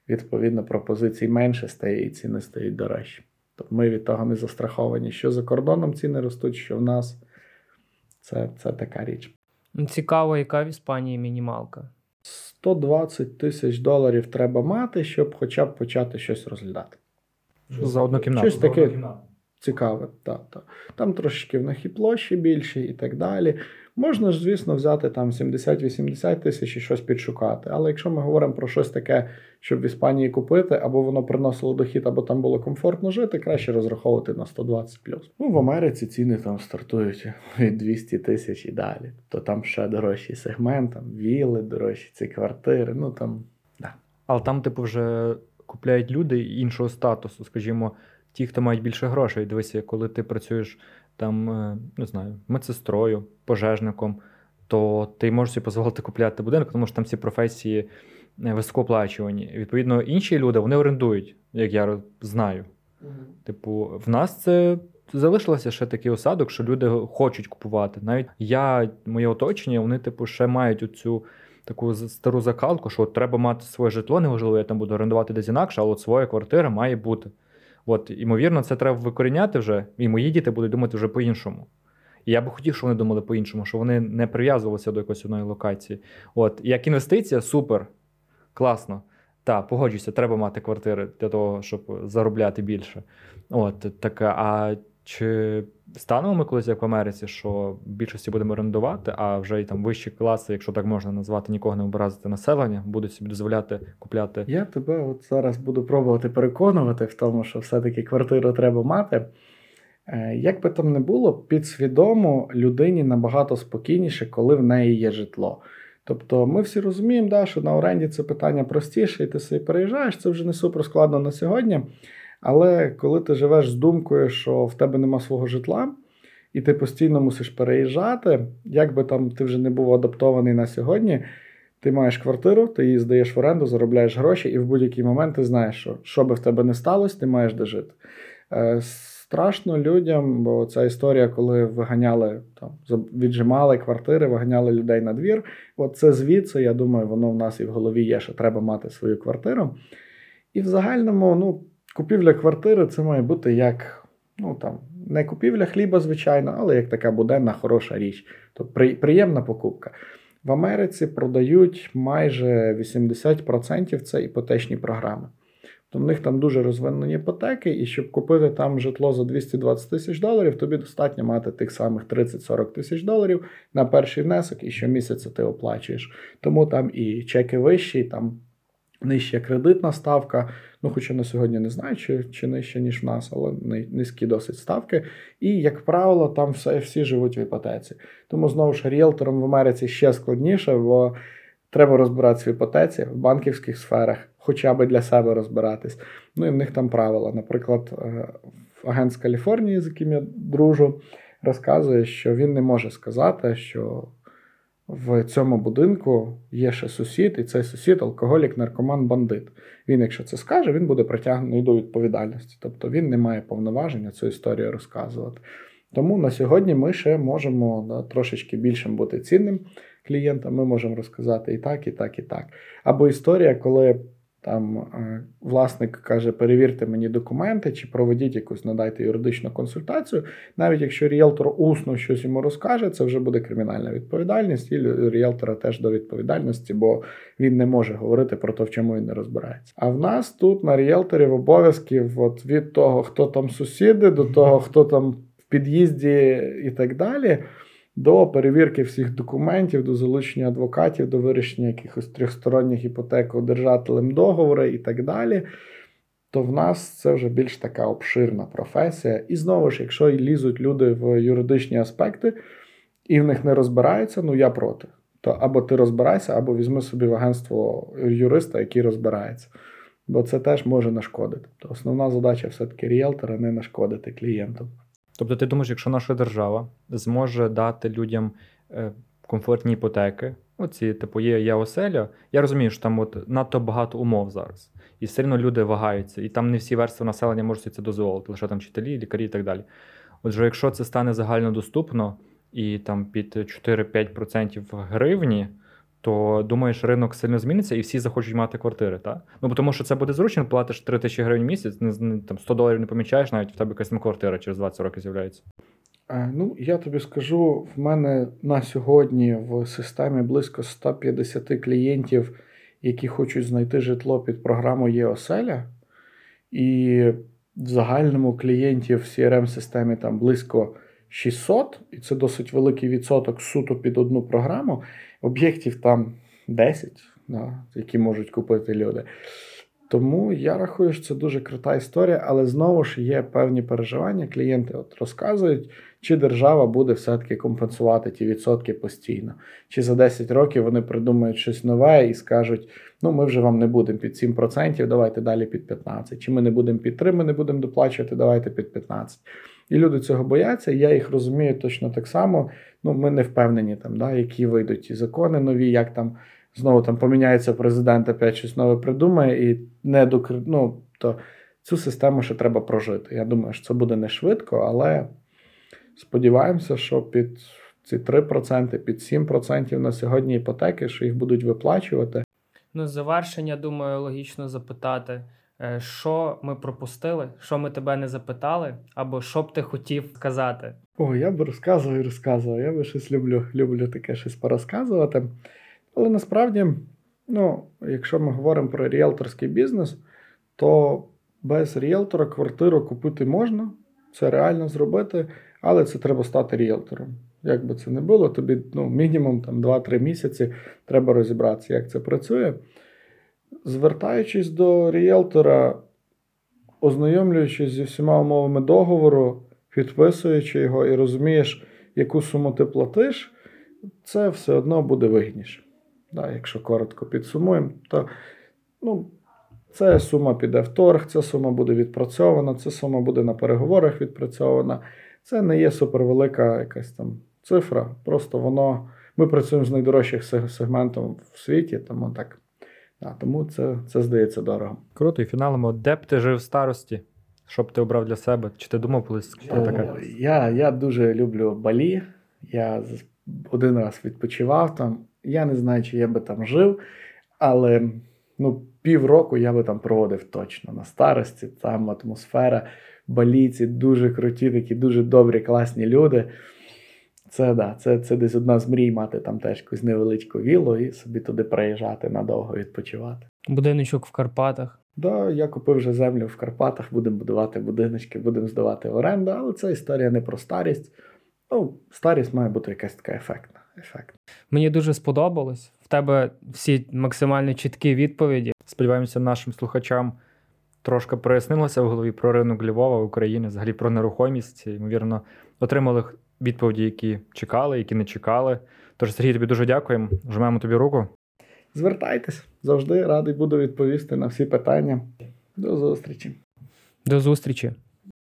відповідно, пропозицій менше стає і ціни стають дорожчі. Тобто ми від того не застраховані, що за кордоном ціни ростуть, що в нас це, це така річ. Цікаво, яка в Іспанії мінімалка. 120 тисяч доларів треба мати, щоб хоча б почати щось розглядати. За одну кімнату. Щось таке цікаве. Та, та. Там трошечки в них і площі більші, і так далі. Можна ж, звісно, взяти там 70-80 тисяч і щось підшукати. Але якщо ми говоримо про щось таке, щоб в Іспанії купити, або воно приносило дохід, або там було комфортно жити, краще розраховувати на 120 плюс. Ну, в Америці ціни там стартують від 200 тисяч і далі. То там ще дорожчий сегмент, там віли, дорожчі ці квартири. Ну там да. Але там, типу, вже купляють люди іншого статусу, скажімо, ті, хто мають більше грошей. Дивися, коли ти працюєш там, е, не знаю, медсестрою, пожежником, то ти можеш собі дозволити купляти будинок, тому що там ці професії е, високооплачувані. Відповідно, інші люди вони орендують, як я знаю. Угу. Типу, в нас це. Залишилося ще такий осадок, що люди хочуть купувати. Навіть я, моє оточення, вони, типу, ще мають оцю таку стару закалку, що от треба мати своє житло, неважливо, я там буду орендувати десь інакше, але от своя квартира має бути. От, Імовірно, це треба викоріняти вже, і мої діти будуть думати вже по-іншому. І я би хотів, щоб вони думали по-іншому, що вони не прив'язувалися до якоїсь одної локації. От, Як інвестиція, супер, класно. Та, погоджуюся, треба мати квартири для того, щоб заробляти більше. От, так, А чи станемо ми колись як в Америці, що більшості будемо орендувати, а вже й там вищі класи, якщо так можна назвати, нікого не образити населення, будуть собі дозволяти купляти. Я тебе от зараз буду пробувати переконувати в тому, що все-таки квартиру треба мати. Е, як би там не було, підсвідомо людині набагато спокійніше, коли в неї є житло. Тобто ми всі розуміємо, да, що на оренді це питання простіше, і ти собі переїжджаєш, це вже не супер складно на сьогодні. Але коли ти живеш з думкою, що в тебе нема свого житла, і ти постійно мусиш переїжджати, як би там ти вже не був адаптований на сьогодні, ти маєш квартиру, ти її здаєш в оренду, заробляєш гроші, і в будь-який момент ти знаєш, що що би в тебе не сталося, ти маєш де жити. Е, Страшно людям, бо ця історія, коли виганяли там, віджимали квартири, виганяли людей на двір. От це звідси, я думаю, воно в нас і в голові є, що треба мати свою квартиру. І в загальному, ну, купівля квартири це має бути як, ну там, не купівля хліба, звичайно, але як така буденна хороша річ. Тобто при, приємна покупка. В Америці продають майже 80% це іпотечні програми. То в них там дуже розвинені іпотеки, і щоб купити там житло за 220 тисяч доларів, тобі достатньо мати тих самих 30-40 тисяч доларів на перший внесок, і щомісяця ти оплачуєш. Тому там і чеки вищі, там нижча кредитна ставка. Ну, хоча на сьогодні не знаю, чи, чи нижче, ніж в нас, але низькі досить ставки. І, як правило, там все, всі живуть в іпотеці. Тому знову ж ріелторам в Америці ще складніше, бо треба розбиратися в іпотеці в банківських сферах, хоча б для себе розбиратись. Ну і в них там правила. Наприклад, е, агент з Каліфорнії, з яким я дружу, розказує, що він не може сказати, що в цьому будинку є ще сусід, і цей сусід алкоголік, наркоман, бандит. Він, якщо це скаже, він буде притягнений до відповідальності. Тобто він не має повноваження цю історію розказувати. Тому на сьогодні ми ще можемо да, трошечки більшим бути цінним клієнтам. Ми можемо розказати і так, і так, і так. Або історія, коли там е, власник каже, перевірте мені документи чи проведіть якусь, надайте юридичну консультацію. Навіть якщо ріелтор усно щось йому розкаже, це вже буде кримінальна відповідальність, і ріелтора теж до відповідальності, бо він не може говорити про те, в чому він не розбирається. А в нас тут на ріелторів обов'язків от від того, хто там сусіди, до того, хто там в під'їзді і так далі до перевірки всіх документів, до залучення адвокатів, до вирішення якихось трьохсторонніх іпотек одержателем договору і так далі. То в нас це вже більш така обширна професія. І знову ж, якщо лізуть люди в юридичні аспекти і в них не розбираються, ну я проти. То або ти розбирайся, або візьми собі в агентство юриста, який розбирається. Бо це теж може нашкодити. То основна задача все-таки ріелтора не нашкодити клієнтам. Тобто, ти думаєш, якщо наша держава зможе дати людям е, комфортні іпотеки, оці, типу, є є оселя, я розумію, що там от надто багато умов зараз. І все одно люди вагаються, і там не всі верстви населення можуть це дозволити, лише там вчителі, лікарі і так далі. Отже, якщо це стане загальнодоступно і там під 4-5% гривні, то думаєш, ринок сильно зміниться і всі захочуть мати квартири, так? Ну, тому що це буде зручно, платиш 3 тисячі гривень в місяць, не, там 100 доларів не помічаєш, навіть в тебе якась квартира через 20 років з'являється. Ну, я тобі скажу, в мене на сьогодні в системі близько 150 клієнтів, які хочуть знайти житло під програму ЄОселя. І в загальному клієнтів в crm системі там близько 600, і це досить великий відсоток суто під одну програму. Об'єктів там 10, да, які можуть купити люди. Тому я рахую, що це дуже крута історія, але знову ж є певні переживання. Клієнти от розказують, чи держава буде все-таки компенсувати ті відсотки постійно. Чи за 10 років вони придумають щось нове і скажуть: ну ми вже вам не будемо під 7%, давайте далі під 15%. Чи ми не будемо під 3%, ми не будемо доплачувати, давайте під 15%. І люди цього бояться, я їх розумію точно так само. Ну, Ми не впевнені, там, да, які вийдуть ті закони нові, як там знову там поміняється президент, опять щось нове придумає, і не докр... ну, то цю систему ще треба прожити. Я думаю, що це буде не швидко, але сподіваємося, що під ці 3%, під 7% на сьогодні іпотеки, що їх будуть виплачувати. Ну, завершення, думаю, логічно запитати. Е, що ми пропустили, що ми тебе не запитали, або що б ти хотів сказати? О, я б розказував і розказував. Я би щось люблю, люблю таке щось порозказувати. Але насправді, ну, якщо ми говоримо про ріелторський бізнес, то без ріелтора квартиру купити можна, це реально зробити, але це треба стати ріелтором. Як би це не було, тобі ну, мінімум там 2-3 місяці треба розібратися, як це працює звертаючись до ріелтора, ознайомлюючись зі всіма умовами договору, підписуючи його і розумієш, яку суму ти платиш, це все одно буде вигідніше. Да, Якщо коротко підсумуємо, то ну, ця сума піде в торг, ця сума буде відпрацьована, ця сума буде на переговорах відпрацьована. Це не є супервелика якась там цифра. Просто воно. Ми працюємо з найдорожчих сегментом в світі, тому так а, Тому це це здається дорого. Круто, і фіналимо, де б ти жив в старості? Що б ти обрав для себе? Чи ти думав колись про таке? Я я дуже люблю Балі. Я один раз відпочивав там. Я не знаю, чи я би там жив, але ну, півроку я би там проводив точно на старості. Там атмосфера, баліці, дуже круті, такі дуже добрі, класні люди. Це да, це, це десь одна з мрій мати там теж якусь невеличку віллу і собі туди приїжджати надовго відпочивати. Будиночок в Карпатах. Да, я купив вже землю в Карпатах, будемо будувати будиночки, будемо здавати в оренду, але це історія не про старість. Ну, старість має бути якась така ефектна. ефектна. Мені дуже сподобалось. В тебе всі максимально чіткі відповіді. Сподіваємося, нашим слухачам трошки прояснилося в голові про ринок Львова, України, взагалі про нерухомість. Ймовірно, отримали відповіді, які чекали, які не чекали. Тож, Сергій, тобі дуже дякуємо. Жмемо тобі руку. Звертайтесь, завжди радий буду відповісти на всі питання. До зустрічі. До зустрічі.